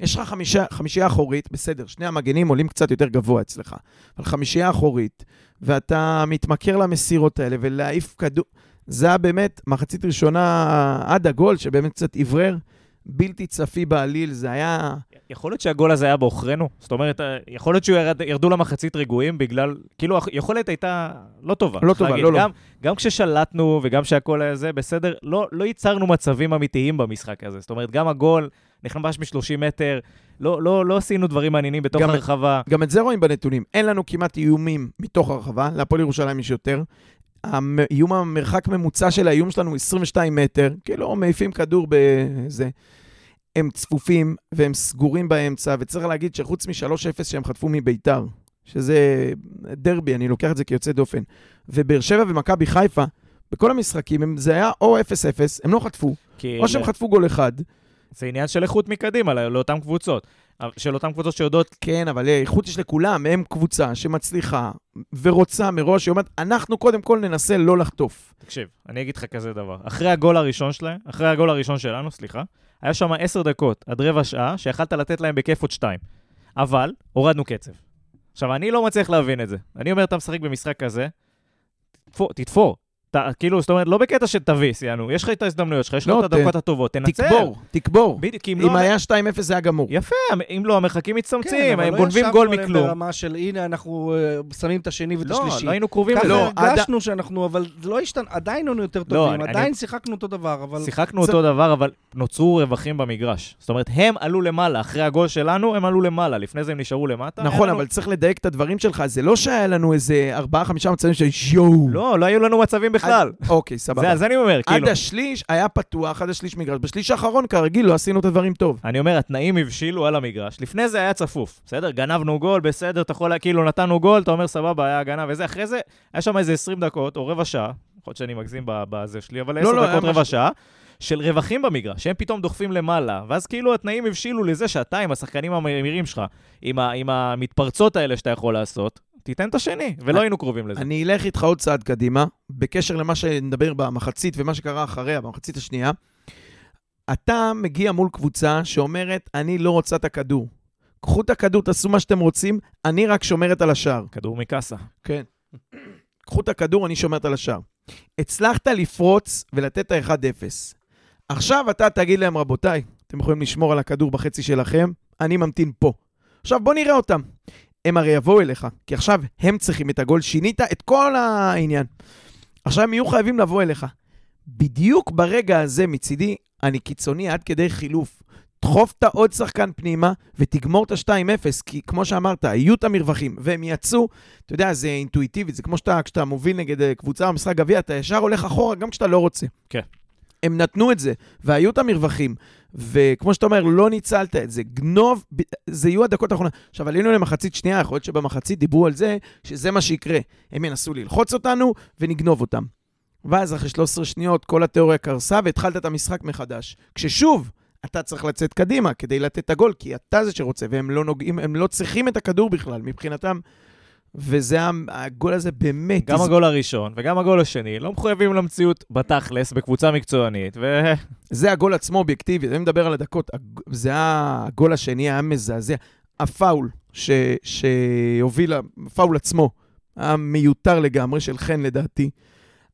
יש לך חמישה, חמישייה אחורית, בסדר, שני המגנים עולים קצת יותר גבוה אצלך, אבל חמישייה אחורית, ואתה מתמכר למסירות האלה ולהעיף כדור. זה היה באמת מחצית ראשונה עד הגול, שבאמת קצת אוורר, בלתי צפי בעליל, זה היה... יכול להיות שהגול הזה היה בעוכרינו? זאת אומרת, אה, יכול להיות שירדו למחצית רגועים בגלל... כאילו, היכולת הייתה לא טובה. לא טובה, להגיד. לא, לא. גם, גם כששלטנו וגם שהכל היה זה, בסדר, לא, לא ייצרנו מצבים אמיתיים במשחק הזה. זאת אומרת, גם הגול נכנס מ-30 מטר, לא, לא, לא עשינו דברים מעניינים בתוך גם- הרחבה. גם את זה רואים בנתונים. אין לנו כמעט איומים מתוך הרחבה, להפועל ירושלים יש יותר. האיום המרחק ממוצע של האיום שלנו הוא 22 מטר, כאילו מעיפים כדור בזה. הם צפופים והם סגורים באמצע, וצריך להגיד שחוץ מ-3-0 שהם חטפו מביתר, שזה דרבי, אני לוקח את זה כיוצא דופן, ובאר שבע ומכבי חיפה, בכל המשחקים הם, זה היה או 0-0, הם לא חטפו, או שהם חטפו גול אחד. זה עניין של איכות מקדימה לא- לאותן קבוצות. של אותן קבוצות שיודעות... כן, אבל אה, איכות יש לכולם, הם קבוצה שמצליחה ורוצה מראש, היא אומרת, אנחנו קודם כל ננסה לא לחטוף. תקשיב, אני אגיד לך כזה דבר. אחרי הגול הראשון שלהם, אחרי הגול הראשון שלנו, סליחה, היה שם עשר דקות עד רבע שעה שיכלת לתת להם בכיף עוד שתיים. אבל הורדנו קצב. עכשיו, אני לא מצליח להבין את זה. אני אומר, אתה משחק במשחק כזה, תתפור, תתפור. אתה, כאילו, זאת אומרת, לא בקטע של תביס, יענו, יש לך את ההזדמנויות שלך, יש לך לא, את הדקות הטובות, תנצל. תקבור, תקבור. בדיוק, אם אם לא... היה 2-0 זה היה גמור. יפה, אם לא, המרחקים כן, מצטמצמים, אבל הם לא גונבים ישבנו גול עליהם מכלום. ברמה של, הנה, אנחנו אה, שמים את השני ואת לא, השלישי. לא היינו קרובים ככה לזה. לא, הרגשנו שאנחנו, אבל זה לא השתנה, עדיין היינו יותר לא, טובים, אני- עדיין אני- שיחקנו אותו דבר, אבל... שיחקנו זה- אותו דבר, אבל נוצרו רווחים במגרש. זאת אומרת, הם עלו למעלה, אחרי הגול שלנו, הם עלו למעלה, לפני זה הם נשארו למטה. נכון, אבל צריך לדייק את הדברים שלך, זה לא שהיה לנו איזה 4-5 מצבים של יואו. לא, לא היו לנו מצבים בכלל. עד- אוקיי, סבבה. זה, אז אני אומר, עד כאילו... השליש היה פתוח, עד השליש מגרש. בשליש האחרון, כרגיל, לא עשינו את הדברים טוב. אני אומר, התנאים הבשילו על המגרש. לפני זה היה צפוף, בסדר? גנבנו גול, בסדר, אתה יכול, כאילו, נתנו גול, אתה אומר, סבבה, היה הגנה וזה. אחרי זה, היה שם איזה 20 דקות או רבע שעה, יכול להיות שאני מגזים בזה שלי, אבל 10 לא, היה דקות, רבע. שעה, של רווחים במגרש, שהם פתאום דוחפים למעלה, ואז כאילו התנאים הבשילו לזה שאתה עם השחקנים המהירים שלך, עם, ה- עם המתפרצות האלה שאתה יכול לעשות, תיתן את השני, ולא היינו קרובים לזה. אני אלך איתך עוד צעד קדימה, בקשר למה שנדבר במחצית ומה שקרה אחריה, במחצית השנייה. אתה מגיע מול קבוצה שאומרת, אני לא רוצה את הכדור. קחו את הכדור, תעשו מה שאתם רוצים, אני רק שומרת על השער. כדור מקאסה. כן. קחו את הכדור, אני שומרת על השער. הצלחת לפרוץ ולתת את ה-1-0. עכשיו אתה תגיד להם, רבותיי, אתם יכולים לשמור על הכדור בחצי שלכם, אני ממתין פה. עכשיו בוא נראה אותם. הם הרי יבואו אליך, כי עכשיו הם צריכים את הגול, שינית את כל העניין. עכשיו הם יהיו חייבים לבוא אליך. בדיוק ברגע הזה מצידי, אני קיצוני עד כדי חילוף. דחוף את העוד שחקן פנימה ותגמור את ה-2-0, כי כמו שאמרת, יהיו את המרווחים, והם יצאו, אתה יודע, זה אינטואיטיבי, זה כמו שאתה, כשאתה מוביל נגד אה, קבוצה במשחק גביע, אתה ישר הולך אחורה גם כשאתה לא רוצה. כן. הם נתנו את זה, והיו את המרווחים, וכמו שאתה אומר, לא ניצלת את זה. גנוב, זה יהיו הדקות האחרונות. עכשיו, עלינו למחצית שנייה, יכול להיות שבמחצית דיברו על זה, שזה מה שיקרה. הם ינסו ללחוץ אותנו ונגנוב אותם. ואז אחרי 13 שניות כל התיאוריה קרסה והתחלת את המשחק מחדש. כששוב, אתה צריך לצאת קדימה כדי לתת את הגול, כי אתה זה שרוצה, והם לא נוגעים, הם לא צריכים את הכדור בכלל, מבחינתם. וזה, הגול הזה באמת... גם תז- הגול הראשון וגם הגול השני לא מחויבים למציאות בתכלס, בקבוצה מקצוענית, ו... זה הגול עצמו אובייקטיבי, אני מדבר על הדקות, זה היה, הגול השני היה מזעזע. הפאול ש, שהוביל, הפאול עצמו, היה מיותר לגמרי של חן לדעתי.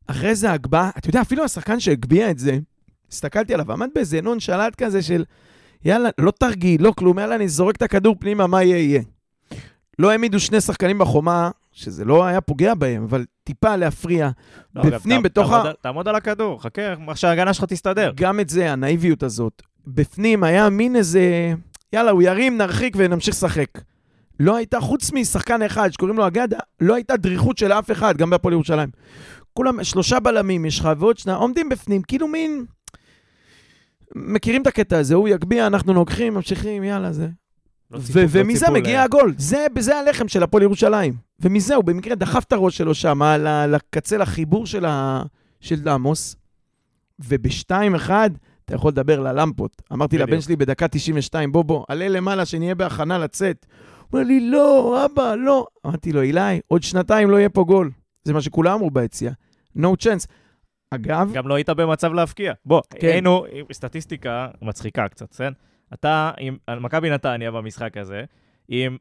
אחרי זה ההגבהה, אתה יודע, אפילו השחקן שהגביה את זה, הסתכלתי עליו, עמד באיזה נונשלט כזה של, יאללה, לא תרגיל, לא כלום, יאללה, אני זורק את הכדור פנימה, מה יהיה, יהיה. לא העמידו שני שחקנים בחומה, שזה לא היה פוגע בהם, אבל טיפה להפריע. לא, אגב, בפנים, ת- בתוך תעמוד ה- תעמוד על הכדור, חכה, איך שההגנה שלך תסתדר. גם את זה, הנאיביות הזאת. בפנים היה מין איזה, יאללה, הוא ירים, נרחיק ונמשיך לשחק. לא הייתה, חוץ משחקן אחד שקוראים לו אגדה, לא הייתה דריכות של אף אחד, גם בהפועל ירושלים. כולם, שלושה בלמים יש לך, ועוד שנה, עומדים בפנים, כאילו מין... מכירים את הקטע הזה, הוא יגביה, אנחנו נוגחים, ממשיכים, יאללה, זה. לא ו- לא ומזה ציפו מגיע ל- הגול. זה, זה הלחם של הפועל ירושלים. ומזה הוא במקרה דחף את הראש שלו שם, לקצה, לחיבור של, ה, של עמוס. וב-2-1 אתה יכול לדבר ללמפות. אמרתי בדיוק. לבן שלי בדקה 92, בוא, בוא, עלה למעלה, שנהיה בהכנה לצאת. הוא אומר לי, לא, אבא, לא. אמרתי לו, אילי, עוד שנתיים לא יהיה פה גול. זה מה שכולם אמרו ביציאה. No chance. אגב, גם לא היית במצב להבקיע. בוא, כן. היינו, סטטיסטיקה מצחיקה קצת, כן? אתה עם על מכבי נתניה במשחק הזה, עם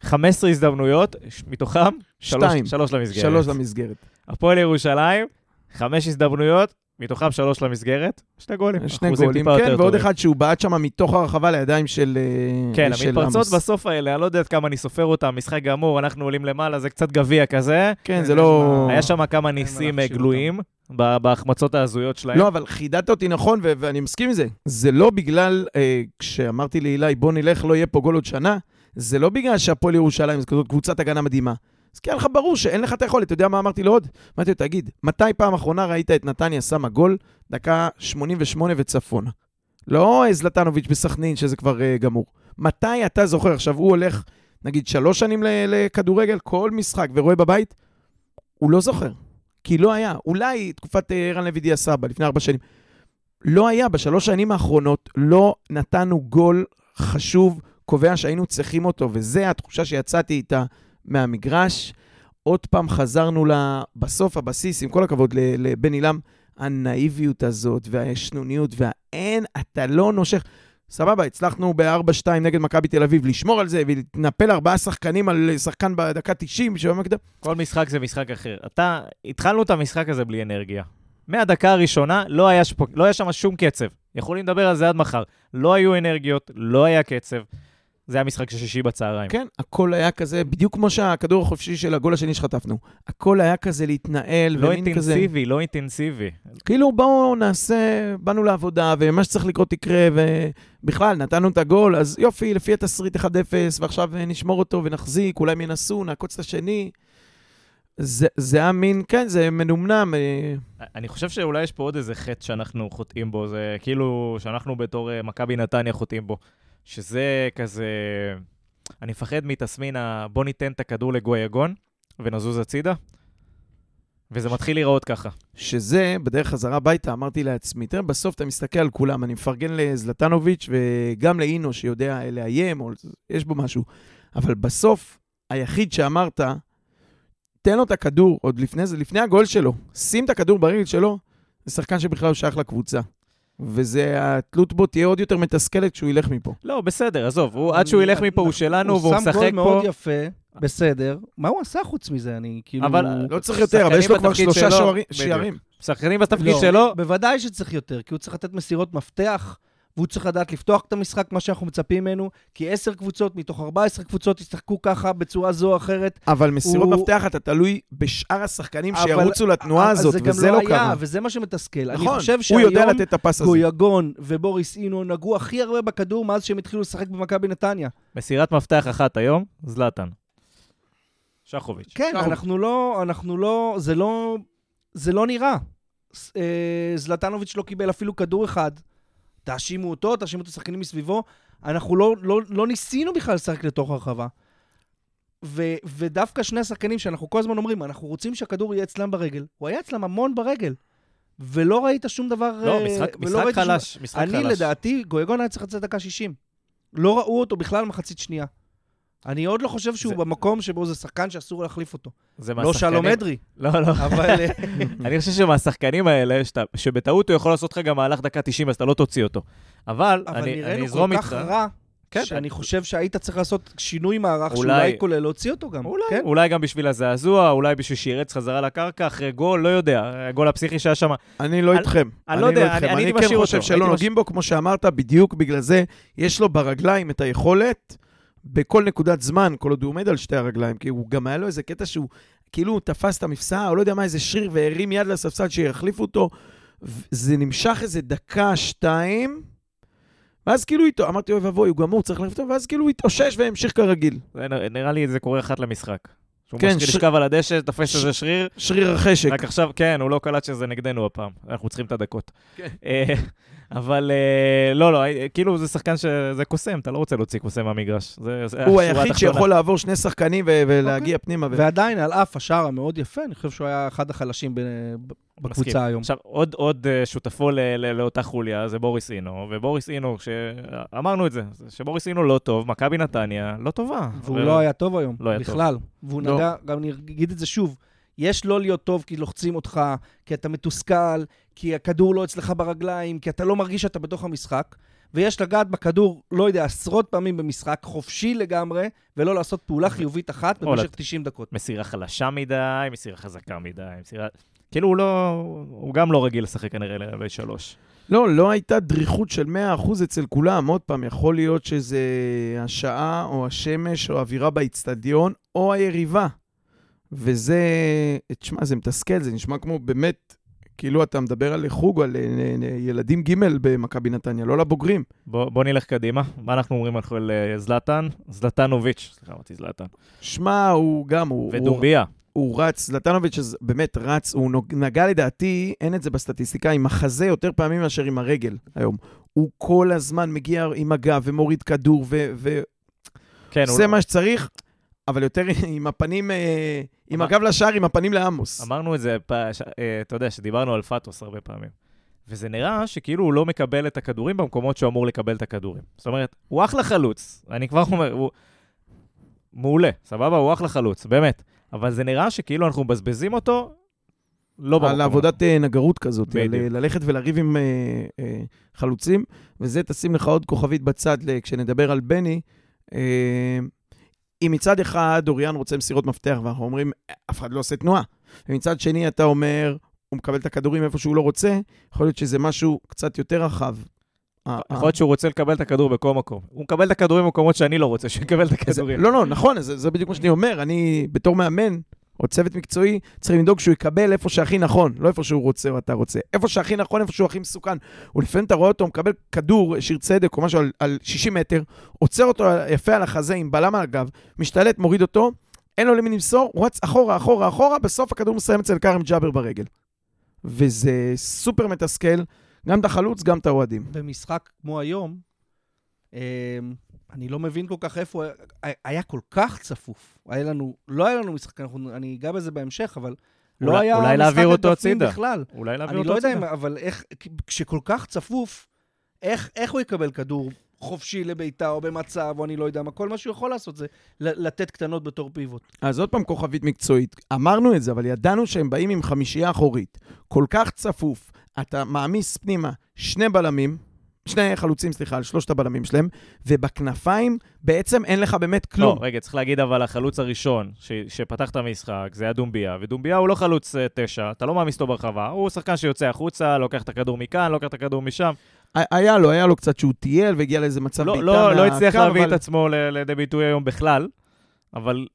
15 הזדמנויות, מתוכם שלוש- שתיים. שלוש למסגרת. שלוש למסגרת. הפועל ירושלים, חמש הזדמנויות, מתוכם שלוש למסגרת, שני גולים. שני גולים, כן, ועוד טובים. אחד שהוא בעט שם מתוך הרחבה לידיים של אה, כן, של המתפרצות עמוס. בסוף האלה, אני לא יודע כמה אני סופר אותם, משחק גמור, אנחנו עולים למעלה, זה קצת גביע כזה. כן, זה לא... היה שם כמה מה ניסים אה, גלויים בהחמצות ההזויות שלהם. לא, אבל חידדת אותי נכון, ו- ואני מסכים עם זה. זה לא בגלל, אה, כשאמרתי לאילי, בוא נלך, לא יהיה פה גול עוד שנה, זה לא בגלל שהפועל ירושלים זו כזאת קבוצת הגנה מדהימה. אז כי היה לך ברור שאין לך את היכולת. אתה יודע מה אמרתי לו עוד? אמרתי לו, תגיד, מתי פעם אחרונה ראית את נתניה שמה גול, דקה 88 וצפונה? לא זלטנוביץ' בסכנין, שזה כבר אה, גמור. מתי אתה זוכר? עכשיו, הוא הולך, נגיד, שלוש שנים לכדורגל, כל משחק, ורואה בבית, הוא לא זוכר. כי לא היה. אולי תקופת אה, ערן לוי דיה סבא, לפני ארבע שנים. לא היה, בשלוש שנים האחרונות לא נתנו גול חשוב קובע שהיינו צריכים אותו, וזו התחושה שיצאתי איתה מהמגרש. עוד פעם חזרנו. בסוף, הבסיס, עם כל הכבוד לבן עילם, הנאיביות הזאת, והישנוניות, והאין, אתה לא נושך. סבבה, הצלחנו ב-4-2 נגד מכבי תל אביב לשמור על זה ולהתנפל ארבעה שחקנים על שחקן בדקה 90 שבמקדם. כל משחק זה משחק אחר. אתה, התחלנו את המשחק הזה בלי אנרגיה. מהדקה הראשונה לא היה, שפ... לא היה שם שום קצב. יכולים לדבר על זה עד מחר. לא היו אנרגיות, לא היה קצב. זה היה משחק של שישי בצהריים. כן, הכל היה כזה, בדיוק כמו שהכדור החופשי של הגול השני שחטפנו. הכל היה כזה להתנהל, לא אינטנסיבי, כזה... לא אינטנסיבי. כאילו, בואו נעשה, באנו לעבודה, ומה שצריך לקרות יקרה, ובכלל, נתנו את הגול, אז יופי, לפי התסריט 1-0, ועכשיו נשמור אותו ונחזיק, אולי הם ינסו, נעקוץ את השני. זה, זה היה מין, כן, זה מנומנם. אה. אני חושב שאולי יש פה עוד איזה חטא שאנחנו חוטאים בו, זה כאילו שאנחנו בתור אה, מכבי נתניה חוטאים בו. שזה כזה... אני מפחד מתסמין ה... בוא ניתן את הכדור לגויגון ונזוז הצידה, וזה מתחיל להיראות ככה. שזה, בדרך חזרה הביתה, אמרתי לעצמי, תראה, בסוף אתה מסתכל על כולם, אני מפרגן לזלטנוביץ' וגם לאינו, שיודע לאיים, או יש בו משהו, אבל בסוף, היחיד שאמרת, תן לו את הכדור, עוד לפני זה, לפני הגול שלו, שים את הכדור ברגל שלו, זה שחקן שבכלל שייך לקבוצה. וזה, התלות בו תהיה עוד יותר מתסכלת כשהוא ילך מפה. לא, בסדר, עזוב, הוא, עד שהוא ילך מפה הוא שלנו והוא משחק פה. הוא שם גול מאוד יפה, בסדר. מה הוא עשה חוץ מזה? אני כאילו... אבל לא צריך יותר, אבל יש לו כבר שלושה שערים. שחקנים בתפקיד לא, שלו. בוודאי שצריך יותר, כי הוא צריך לתת מסירות מפתח. והוא צריך לדעת לפתוח את המשחק, מה שאנחנו מצפים ממנו, כי עשר קבוצות מתוך 14 קבוצות ישחקו ככה בצורה זו או אחרת. אבל מסירות הוא... מפתח, אתה תלוי בשאר השחקנים אבל... שירוצו לתנועה הזאת, וזה לא, לא קרה. וזה מה שמתסכל. נכון, אני חושב הוא יודע לתת את הפס הזה. גויגון ובוריס אינו נגעו הכי הרבה בכדור מאז שהם התחילו לשחק במכבי נתניה. מסירת מפתח אחת היום, זלאטן. שחוביץ'. כן, שחוביץ'. אנחנו לא, אנחנו לא, זה לא, זה לא נראה. אה, זלטנוביץ' לא קיבל אפילו כדור אחד. תאשימו אותו, תאשימו את השחקנים מסביבו. אנחנו לא, לא, לא ניסינו בכלל לשחק לתוך הרחבה. ו, ודווקא שני השחקנים שאנחנו כל הזמן אומרים, אנחנו רוצים שהכדור יהיה אצלם ברגל, הוא היה אצלם המון ברגל. ולא ראית שום דבר... לא, משחק, משחק חלש, שום... משחק אני, חלש. אני, לדעתי, גויגון היה צריך לצאת דקה 60. לא ראו אותו בכלל מחצית שנייה. אני עוד לא חושב שהוא זה... במקום שבו זה שחקן שאסור להחליף אותו. זה לא שלום אדרי. לא, לא. אבל... אה, אני חושב שמהשחקנים האלה, שאתה, שבטעות הוא יכול לעשות לך גם מהלך דקה 90, אז אתה לא תוציא אותו. אבל, אבל אני, אני אזרום איתך. אבל נראינו כל כך רע, כן. שאני חושב שהיית צריך לעשות שינוי מערך אולי, שאולי כולל להוציא אותו גם. אולי, כן? אולי גם בשביל הזעזוע, אולי בשביל שירץ חזרה לקרקע אחרי גול, לא יודע, הגול הפסיכי שהיה שם. אני לא איתכם. אני לא יודע, אני, אני, אני כן חושב שלא נוגעים בו, כמו שאמרת, בדיוק בגלל זה, יש לו ברגליים את היכולת. בכל נקודת זמן, כל עוד הוא עומד על שתי הרגליים, כי הוא גם היה לו איזה קטע שהוא כאילו תפס את המפסע, או לא יודע מה, איזה שריר, והרים יד לספסל שיחליפו אותו. זה נמשך איזה דקה, שתיים, ואז כאילו איתו, אמרתי, אוי ואבוי, הוא גמור, צריך להחליף אותו, ואז כאילו הוא התאושש והמשיך כרגיל. נראה לי זה קורה אחת למשחק. שהוא כן, מתחיל ש... לשכב על הדשא, תופס איזה שריר. שריר החשק. רק עכשיו, כן, הוא לא קלט שזה נגדנו הפעם. אנחנו צריכים את הדקות. כן. אה, אבל אה, לא, לא, אה, כאילו זה שחקן שזה קוסם, אתה לא רוצה להוציא קוסם מהמגרש. הוא היחיד שיכול לעבור שני שחקנים ולהגיע okay. פנימה. ועדיין, על אף השער המאוד יפה, אני חושב שהוא היה אחד החלשים בקבוצה. היום. עכשיו, עוד, עוד שותפו ל, ל, לאותה חוליה זה בוריס אינו, ובוריס אינו, אמרנו את זה, שבוריס אינו לא טוב, מכבי נתניה לא טובה. והוא ו... לא היה טוב היום, לא היה בכלל. טוב. והוא לא. נגע, גם אני אגיד את זה שוב, יש לא להיות טוב כי לוחצים אותך, כי אתה מתוסכל, כי הכדור לא אצלך ברגליים, כי אתה לא מרגיש שאתה בתוך המשחק, ויש לגעת בכדור, לא יודע, עשרות פעמים במשחק, חופשי לגמרי, ולא לעשות פעולה חיובית אחת במשך 90 דקות. מסירה חלשה מדי, מסירה חזקה מדי, מסירה... כאילו הוא לא... הוא גם לא רגיל לשחק כנראה ל-3. לא, לא הייתה דריכות של 100% אצל כולם. עוד פעם, יכול להיות שזה השעה, או השמש, או האווירה באיצטדיון, או היריבה. וזה, תשמע, זה מתסכל, זה נשמע כמו באמת, כאילו אתה מדבר על חוג, על אה, ילדים ג' במכבי נתניה, לא לבוגרים. בוא, בוא נלך קדימה. מה אנחנו אומרים על אה, זלטן? זלטנוביץ', סליחה, אמרתי זלטן. שמע, הוא גם, הוא... ודומביה. הוא, הוא רץ, זלטנוביץ' באמת רץ, הוא נגע לדעתי, אין את זה בסטטיסטיקה, עם החזה יותר פעמים מאשר עם הרגל היום. הוא כל הזמן מגיע עם הגב ומוריד כדור ו... ו... כן, זה הוא... מה שצריך. אבל יותר עם הפנים, אה, עם הגב לשער, עם הפנים לעמוס. אמרנו את זה, אה, אתה יודע, שדיברנו על פאטוס הרבה פעמים. וזה נראה שכאילו הוא לא מקבל את הכדורים במקומות שהוא אמור לקבל את הכדורים. זאת אומרת, הוא אחלה חלוץ, אני כבר אומר, הוא מעולה, סבבה? הוא אחלה חלוץ, באמת. אבל זה נראה שכאילו אנחנו מבזבזים אותו לא במקום. על עבודת אה, נגרות כזאת, על ללכת ולריב עם אה, אה, חלוצים, וזה תשים לך עוד כוכבית בצד כשנדבר על בני. אה, אם מצד אחד אוריאן רוצה מסירות מפתח, ואנחנו אומרים, אף אחד לא עושה תנועה, ומצד שני אתה אומר, הוא מקבל את הכדורים איפה שהוא לא רוצה, יכול להיות שזה משהו קצת יותר רחב. אה, יכול להיות שהוא רוצה לקבל את הכדור בכל מקום. הוא מקבל את הכדורים במקומות שאני לא רוצה שהוא יקבל את הכדורים. לא, לא, נכון, זה בדיוק מה שאני אומר. אני, בתור מאמן, או צוות מקצועי, צריך לדאוג שהוא יקבל איפה שהכי נכון, לא איפה שהוא רוצה או אתה רוצה. איפה שהכי נכון, איפה שהוא הכי מסוכן. ולפעמים אתה רואה אותו מקבל כדור, שיר צדק או משהו על, על 60 מטר, עוצר אותו יפה על החזה עם בלם על הגב, משתלט, מוריד אותו, אין לו למי למסור, רץ אחורה, אחורה, אחורה, בסוף הכדור מסיים אצל כרם ג'אבר ברגל. וזה סופר מתסכל, גם את החלוץ, גם את האוהדים. במשחק כמו היום, אמ, אני לא מבין כל כך איפה, היה- היה כל כך צפוף. היה לנו, לא היה לנו משחק, אנחנו, אני אגע בזה בהמשך, אבל לא אולי- היה אולי משחק להעביר אותו הדפים הצידה. בכלל. אולי אני אותו לא יודע אם, הצידה. אבל איך, כשכל כך צפוף, איך, איך הוא יקבל כדור חופשי לביתה או במצב, או אני לא יודע מה, כל מה שהוא יכול לעשות זה לתת קטנות בתור פיבוט. אז עוד פעם כוכבית מקצועית. אמרנו את זה, אבל ידענו שהם באים עם חמישייה אחורית. כל כך צפוף, אתה מעמיס פנימה שני בלמים, שני חלוצים, סליחה, על שלושת הבלמים שלהם, ובכנפיים בעצם אין לך באמת כלום. לא, רגע, צריך להגיד אבל החלוץ הראשון ש- שפתח את המשחק, זה היה דומביה, ודומביה הוא לא חלוץ אה, תשע, אתה לא מעמיס אותו ברחבה, הוא שחקן שיוצא החוצה, לוקח את הכדור מכאן, לוקח את הכדור משם. היה לו, היה לו קצת שהוא טייל והגיע לאיזה מצב לא, בעיטה לא, לא הצליח מהקו, להביא אבל- את עצמו לידי ביטוי היום בכלל, אבל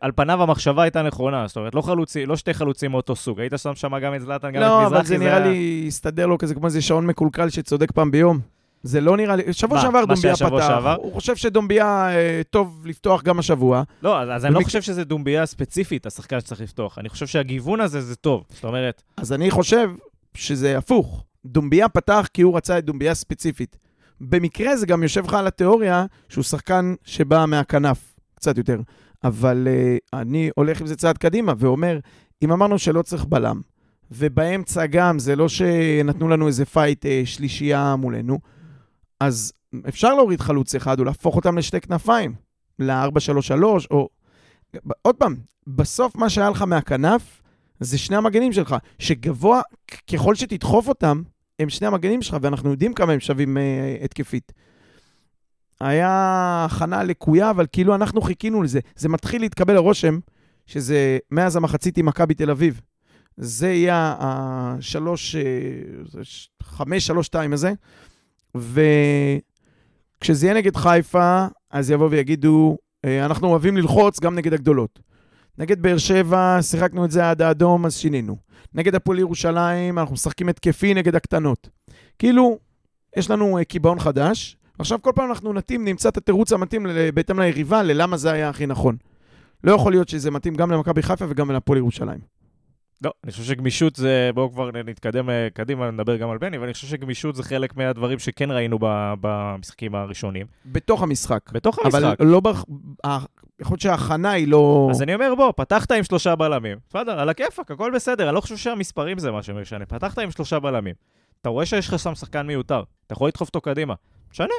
על פניו המחשבה הייתה נכונה, זאת אומרת, לא, חלוצי, לא שתי חלוצים מאותו סוג, היית שם שם גם את זלאטן, גם את לא, מזרחי, אבל זה נראה היה- לי הסתדר לו כזה כמו איזה שעון מקולקל שצודק פעם ביום. זה לא נראה לי, שבוע מה, שעבר מה דומביה פתח, שעבר? הוא חושב שדומביה אה, טוב לפתוח גם השבוע. לא, אז, אז אני לא חושב שזה דומביה ספציפית, השחקן שצריך לפתוח. אני חושב שהגיוון הזה זה טוב. זאת אומרת, אז אני חושב שזה הפוך. דומביה פתח כי הוא רצה את דומביה ספציפית. במקרה זה גם יושב לך על התיאוריה שהוא שחקן שבא מהכנף, קצת יותר. אבל uh, אני הולך עם זה צעד קדימה ואומר, אם אמרנו שלא צריך בלם, ובאמצע גם, זה לא שנתנו לנו איזה פייט uh, שלישייה מולנו, אז אפשר להוריד חלוץ אחד או להפוך אותם לשתי כנפיים, ל-4-3-3, או... עוד פעם, בסוף מה שהיה לך מהכנף, זה שני המגנים שלך, שגבוה, ככל שתדחוף אותם, הם שני המגנים שלך, ואנחנו יודעים כמה הם שווים אה, התקפית. היה הכנה לקויה, אבל כאילו אנחנו חיכינו לזה. זה מתחיל להתקבל הרושם שזה מאז המחצית עם מכבי תל אביב. זה יהיה השלוש, אה, חמש, שלוש, שתיים הזה. וכשזה יהיה נגד חיפה, אז יבואו ויגידו, אה, אנחנו אוהבים ללחוץ גם נגד הגדולות. נגד באר שבע, שיחקנו את זה עד האדום, אז שינינו. נגד הפועל ירושלים, אנחנו משחקים התקפי נגד הקטנות. כאילו, יש לנו אה, קיבעון חדש, עכשיו כל פעם אנחנו נתאים, נמצא את התירוץ המתאים בהתאם ליריבה, ללמה זה היה הכי נכון. לא יכול להיות שזה מתאים גם למכבי חיפה וגם להפועל ירושלים. לא, אני חושב שגמישות זה, בואו כבר נתקדם אה, קדימה, נדבר גם על בני, ואני חושב שגמישות זה חלק מהדברים שכן ראינו במשחקים הראשונים. בתוך המשחק. בתוך המשחק. אבל לא... ב... יכול להיות שההכנה היא לא... אז אני אומר, בוא, פתחת עם שלושה בלמים. בסדר, על הכיפאק, הכל בסדר, אני לא חושב שהמספרים זה מה שמשנה. פתחת עם שלושה בלמים. אתה רואה שיש לך שם שחקן מיותר, אתה יכול לדחוף אותו קדימה. משנה.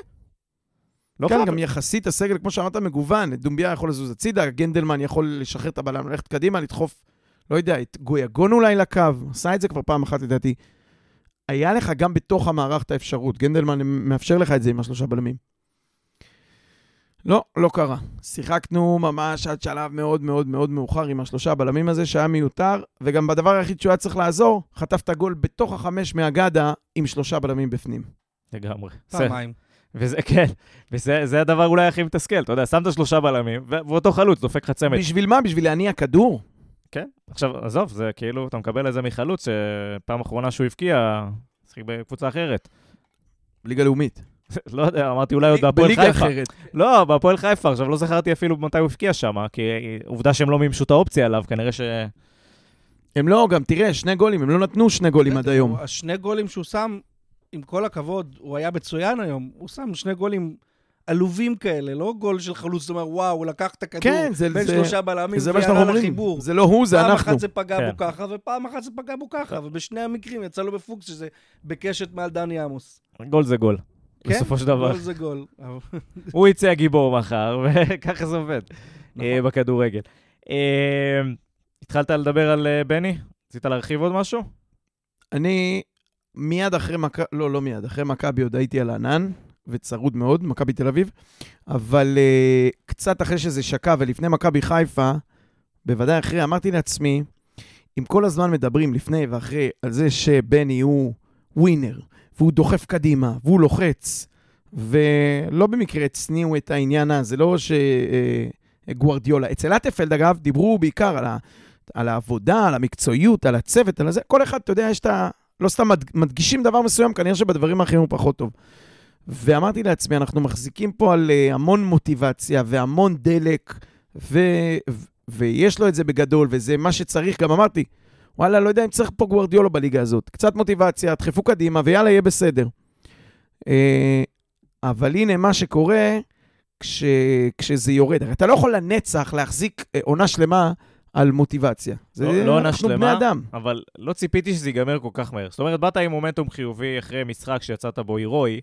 לא כן, חייב. גם יחסית הסגל, כמו שאמרת, מגוון. דומביה יכול לזוז הצידה, גנדלמן יכול לשחרר את הבלם, ללכת קדימה, לדחוף, לא יודע, את גויגון אולי לקו, עשה את זה כבר פעם אחת לדעתי. היה לך גם בתוך המערך את האפשרות. גנדלמן מאפשר לך את זה עם השלושה בלמים. לא, לא קרה. שיחקנו ממש עד שלב מאוד מאוד מאוד מאוחר עם השלושה בלמים הזה, שהיה מיותר, וגם בדבר היחיד שהוא היה צריך לעזור, חטף את הגול בתוך החמש מהגדה עם שלושה בלמים בפנים. לגמרי. פעמיים. וזה, כן, וזה זה הדבר אולי הכי מתסכל. אתה יודע, שמת שלושה בלמים, ואותו חלוץ דופק לך צמד. בשביל מה? בשביל להניע כדור? כן, עכשיו, עזוב, זה כאילו, אתה מקבל איזה מחלוץ שפעם אחרונה שהוא הבקיע, שיחק בקבוצה אחרת. ליגה לאומית. לא יודע, אמרתי אולי עוד בהפועל בליגה חיפה. אחרת. לא, בהפועל חיפה, עכשיו לא זכרתי אפילו מתי הוא הבקיע שם, כי עובדה שהם לא מימשו את האופציה עליו, כנראה ש... הם לא, גם תראה, שני גולים, הם לא נתנו שני גולים עד היום. השני גולים שהוא שם, עם כל הכבוד, הוא היה מצוין היום. הוא שם שני גולים עלובים כאלה, לא גול של חלוץ, זאת אומרת, וואו, הוא לקח את הכדור כן, זה- בין זה- שלושה בלמים זה מה שאנחנו אומרים. לחיבור. זה לא הוא, זה פעם אנחנו. אחת זה פגע כן. בו ככה, ופעם אחת זה פגע בו ככה, ובשני המקרים יצא לו בפוקס שזה בקשת מעל דני עמוס. גול זה גול. כן? בסופו של דבר. גול זה גול. הוא יצא הגיבור מחר, וככה זה עובד נכון. אה, בכדורגל. אה, התחלת לדבר על אה, בני? רצית להרחיב עוד משהו? אני מיד אחרי מכבי, לא, לא מיד, אחרי מכבי עוד הייתי על הענן, וצרוד מאוד, מכבי תל אביב, אבל uh, קצת אחרי שזה שקע ולפני מכבי חיפה, בוודאי אחרי, אמרתי לעצמי, אם כל הזמן מדברים לפני ואחרי על זה שבני הוא ווינר, והוא דוחף קדימה, והוא לוחץ, ולא במקרה הצניעו את העניין הזה, זה לא שגוורדיולה. אצל אטפלד, אגב, דיברו בעיקר על, ה, על העבודה, על המקצועיות, על הצוות, על זה. כל אחד, אתה יודע, יש את ה... לא סתם מד- מדגישים דבר מסוים, כנראה שבדברים האחרים הוא פחות טוב. ואמרתי לעצמי, אנחנו מחזיקים פה על uh, המון מוטיבציה והמון דלק, ו... ו- ויש לו את זה בגדול, וזה מה שצריך. גם אמרתי, וואלה, לא יודע אם צריך פה גוורדיולו בליגה הזאת. קצת מוטיבציה, דחפו קדימה, ויאללה, יהיה בסדר. Uh, אבל הנה מה שקורה כש... כשזה יורד. אתה לא יכול לנצח להחזיק uh, עונה שלמה על מוטיבציה. זה, לא- לא אנחנו בני שלמה. אדם. אבל לא ציפיתי שזה ייגמר כל כך מהר. זאת אומרת, באת עם מומנטום חיובי אחרי משחק שיצאת בו הירואי,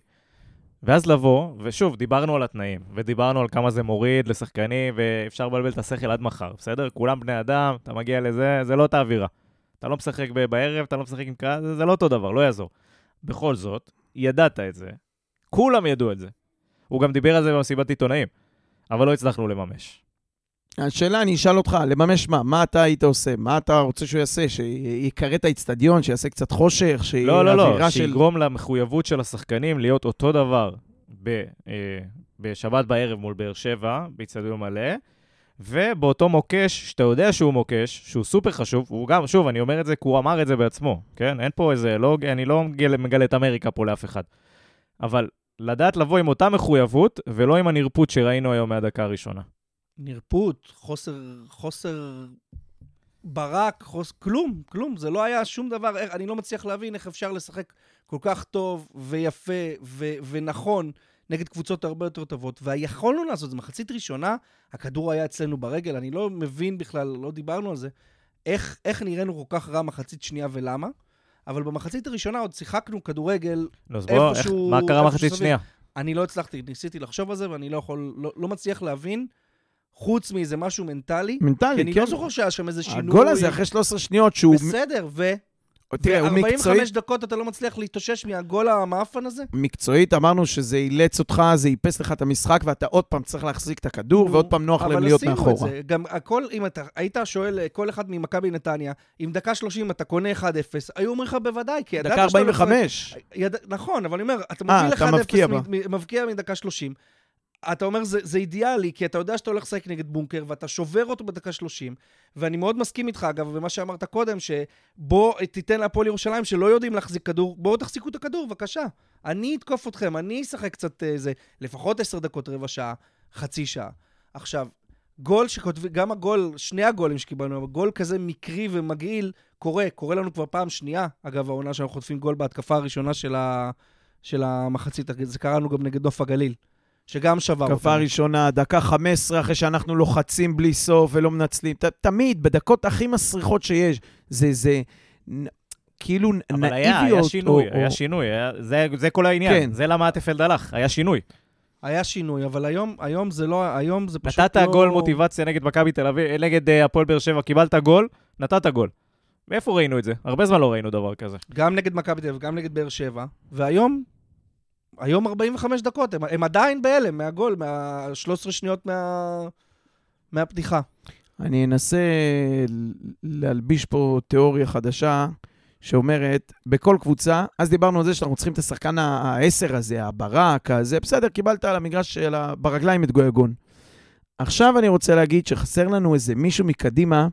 ואז לבוא, ושוב, דיברנו על התנאים, ודיברנו על כמה זה מוריד לשחקנים, ואפשר לבלבל את השכל עד מחר, בסדר? כולם בני אדם, אתה מגיע לזה, זה לא אותה אווירה. אתה לא משחק בערב, אתה לא משחק עם קהל, זה, זה לא אותו דבר, לא יעזור. בכל זאת, ידעת את זה, כולם ידעו את זה. הוא גם דיבר על זה במסיבת עיתונאים, אבל לא הצלחנו לממש. השאלה, אני אשאל אותך, לממש מה? מה אתה היית עושה? מה אתה רוצה שהוא יעשה? שיקרא את האיצטדיון, שיעשה קצת חושך, שיהיה לא, לא, לא, של... שיגרום למחויבות של השחקנים להיות אותו דבר ב, אה, בשבת בערב מול באר שבע, באיצטדיון מלא, ובאותו מוקש, שאתה יודע שהוא מוקש, שהוא סופר חשוב, הוא גם, שוב, אני אומר את זה כי הוא אמר את זה בעצמו, כן? אין פה איזה, לא, אני לא מגלה, מגלה את אמריקה פה לאף אחד. אבל לדעת לבוא עם אותה מחויבות, ולא עם הנרפות שראינו היום מהדקה הראשונה. נרפות, חוסר, חוסר ברק, חוס... כלום, כלום. זה לא היה שום דבר. איך, אני לא מצליח להבין איך אפשר לשחק כל כך טוב ויפה ו... ונכון נגד קבוצות הרבה יותר טובות. ויכולנו לעשות את זה. מחצית ראשונה, הכדור היה אצלנו ברגל. אני לא מבין בכלל, לא דיברנו על זה, איך, איך נראינו כל כך רע מחצית שנייה ולמה. אבל במחצית הראשונה עוד שיחקנו כדורגל אז בוא, איך, איפשהו- מה קרה איפשהו מחצית. שנייה? אני לא הצלחתי, ניסיתי לחשוב על זה, ואני לא יכול, לא, לא מצליח להבין, חוץ מאיזה משהו מנטלי, כי מנטלי, אני כן. לא זוכר שהיה שם איזה שינוי. הגול הזה אחרי 13 שניות שהוא... בסדר, ו... תראה, הוא מקצועית, ו-45 דקות אתה לא מצליח להתאושש מהגול המאפן הזה? מקצועית אמרנו שזה אילץ אותך, זה איפס לך את המשחק, ואתה עוד פעם צריך להחזיק את הכדור, ועוד פעם נוח להם להיות אבל מאחורה. עשינו את זה. גם הכל, אם אתה היית שואל אה, כל אחד ממכבי נתניה, אם דקה 30 אתה קונה 1-0, היו אומרים לך בוודאי, כי ידעת דקה שאתה לא יכול- 45. יד... נכון, אבל אני אומר, אתה אה, מוביל אתה מבקיע 1-0, בה. מ- מ- מבקיע מדקה 30. אתה אומר, זה, זה אידיאלי, כי אתה יודע שאתה הולך לשחק נגד בונקר, ואתה שובר אותו בדקה 30. ואני מאוד מסכים איתך, אגב, במה שאמרת קודם, שבוא תיתן להפועל ירושלים שלא יודעים להחזיק כדור, בואו תחזיקו את הכדור, בבקשה. אני אתקוף אתכם, אני אשחק קצת איזה, לפחות 10 דקות, רבע שעה, חצי שעה. עכשיו, גול שכותבים, גם הגול, שני הגולים שקיבלנו, גול כזה מקרי ומגעיל, קורה, קורה לנו כבר פעם שנייה. אגב, העונה שאנחנו חוטפים גול בהתקפה הראשונה של, ה, של המחצית, זה קרה לנו גם נגד נוף הגליל, שגם שבר התקפה ראשונה, דקה 15 אחרי שאנחנו לוחצים בלי סוף ולא מנצלים. ת, תמיד, בדקות הכי מסריחות שיש, זה, זה נ, כאילו נאיביות. אבל היה, היה שינוי, או, היה או, שינוי, היה, זה, זה כל העניין, כן. זה למה אטפלד הלך, היה שינוי. היה שינוי, אבל היום, היום זה לא, היום זה פשוט נתת לא... גול מוטיבציה נגד מכבי תל אביב, נגד אה, הפועל באר שבע, קיבלת גול, נתת גול. ואיפה ראינו את זה? הרבה זמן לא ראינו דבר כזה. גם נגד מכבי תל אביב, גם נגד באר שבע, והיום, היום 45 דקות, הם, הם עדיין בהלם מהגול, מה-13 שניות מה, מהפתיחה. אני אנסה להלביש פה תיאוריה חדשה שאומרת, בכל קבוצה, אז דיברנו על זה שאנחנו צריכים את השחקן העשר הזה, הברק, הזה, בסדר, קיבלת על המגרש, של ברגליים את גויגון. עכשיו אני רוצה להגיד שחסר לנו איזה מישהו מקדימה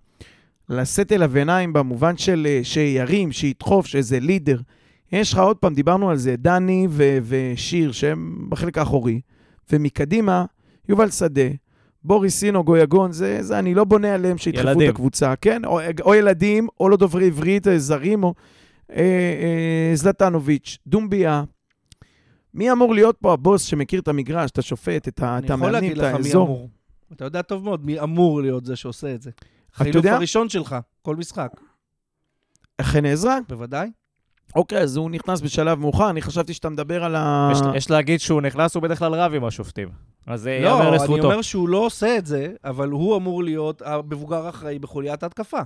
לשאת אליו עיניים במובן של אה, שירים, שידחוף, שאיזה לידר. יש לך עוד פעם, דיברנו על זה, דני ו- ושיר, שהם בחלק האחורי, ומקדימה, יובל שדה, בוריס סינו, גויגון, זה, זה, אני לא בונה עליהם שידחפו ילדים. את הקבוצה, כן? או, או ילדים, או לא דוברי עברית, אה, זרים, או אה, אה, זלטנוביץ', דומביה. מי אמור להיות פה הבוס שמכיר את המגרש, את השופט, את ה- אני את יכול המאמנים, להגיד את לך מי האזור? אמור. אתה יודע טוב מאוד מי אמור להיות זה שעושה את זה. אתה החילוף? הראשון שלך, כל משחק. חן עזרא? בוודאי. אוקיי, אז הוא נכנס בשלב מאוחר, אני חשבתי שאתה מדבר על ה... יש, יש להגיד שהוא נכנס, הוא בדרך כלל רב עם השופטים. אז זה לא, ייאמר אני לזכותו. אומר שהוא לא עושה את זה, אבל הוא אמור להיות המבוגר האחראי בחוליית ההתקפה.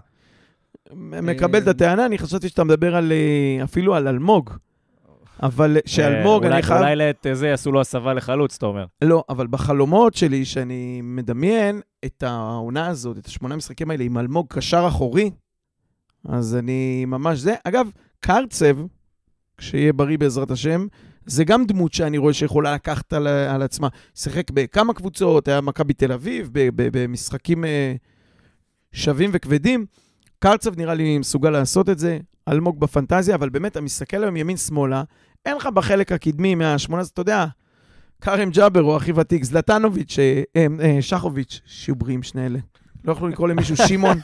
מקבל את הטענה, אני חשבתי שאתה מדבר על... אה, אפילו על אלמוג. אבל שאלמוג, אה, אני חייב... אולי לעת זה יעשו לו הסבה לחלוץ, אתה אומר. לא, אבל בחלומות שלי, שאני מדמיין את העונה הזאת, את השמונה משחקים האלה עם אלמוג קשר אחורי, אז אני ממש זה. אגב, קרצב, כשיהיה בריא בעזרת השם, זה גם דמות שאני רואה שיכולה לקחת על, על עצמה. שיחק בכמה קבוצות, היה מכבי תל אביב, ב- ב- במשחקים אה, שווים וכבדים. קרצב נראה לי מסוגל לעשות את זה, אלמוג בפנטזיה, אבל באמת, אתה מסתכל היום ימין-שמאלה, אין לך בחלק הקדמי מהשמונה, אתה יודע, כרם ג'אבר הוא הכי ותיק, זלטנוביץ', אה, אה, אה, שחוביץ', שיהיו בריאים שני אלה. לא יכלו לקרוא למישהו שמעון,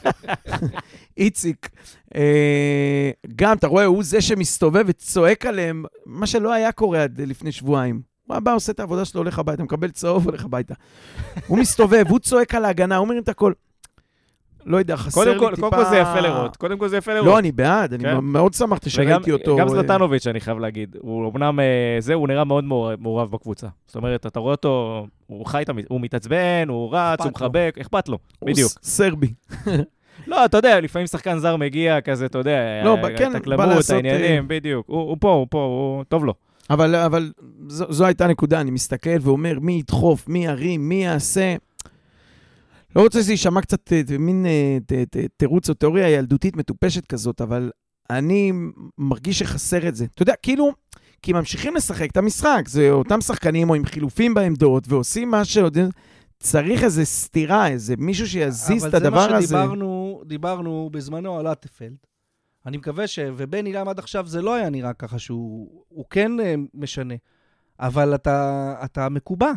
איציק. אה, גם, אתה רואה, הוא זה שמסתובב וצועק עליהם, מה שלא היה קורה עד לפני שבועיים. הוא היה בא, עושה את העבודה שלו, הולך הביתה, מקבל צהוב, הולך הביתה. הוא מסתובב, הוא צועק על ההגנה, הוא מרים את הכל. לא יודע, חסר לי כל, טיפה... קודם כל זה יפה לראות. קודם כל זה יפה לראות. לא, אני בעד, אני כן. מאוד שמחתי שראיתי אותו. גם אה, זלטנוביץ', אני חייב להגיד. הוא אמנם, אה, זה, הוא נראה מאוד מעורב- בקבוצה. זאת אומרת, אתה רואה אותו, הוא חי, הוא מתעצבן, הוא רץ, הוא. מחבק, אכפת לו, הוא בדיוק. ס- סרבי. לא, אתה יודע, לפעמים שחקן זר מגיע כזה, אתה יודע, לא, אה, כן, את העניינים, בדיוק. הוא הוא פה, הוא פה, הוא טוב לו. אבל, אבל זו, זו הייתה הנקודה, אני מסתכל ואומר, מי ידחוף, מי ירים, מי יעשה. לא רוצה שזה יישמע קצת אה, מין אה, תירוץ או תיאוריה ילדותית מטופשת כזאת, אבל אני מרגיש שחסר את זה. אתה יודע, כאילו, כי ממשיכים לשחק את המשחק, זה אותם שחקנים או עם חילופים בעמדות, ועושים מה שעוד... צריך איזה סתירה, איזה מישהו שיזיז את הדבר אבל הזה. זה מה שדיברנו דיברנו בזמנו על אטפלד. אני מקווה ש... ובני לם עד עכשיו זה לא היה נראה ככה שהוא הוא כן אה, משנה. אבל אתה, אתה מקובע.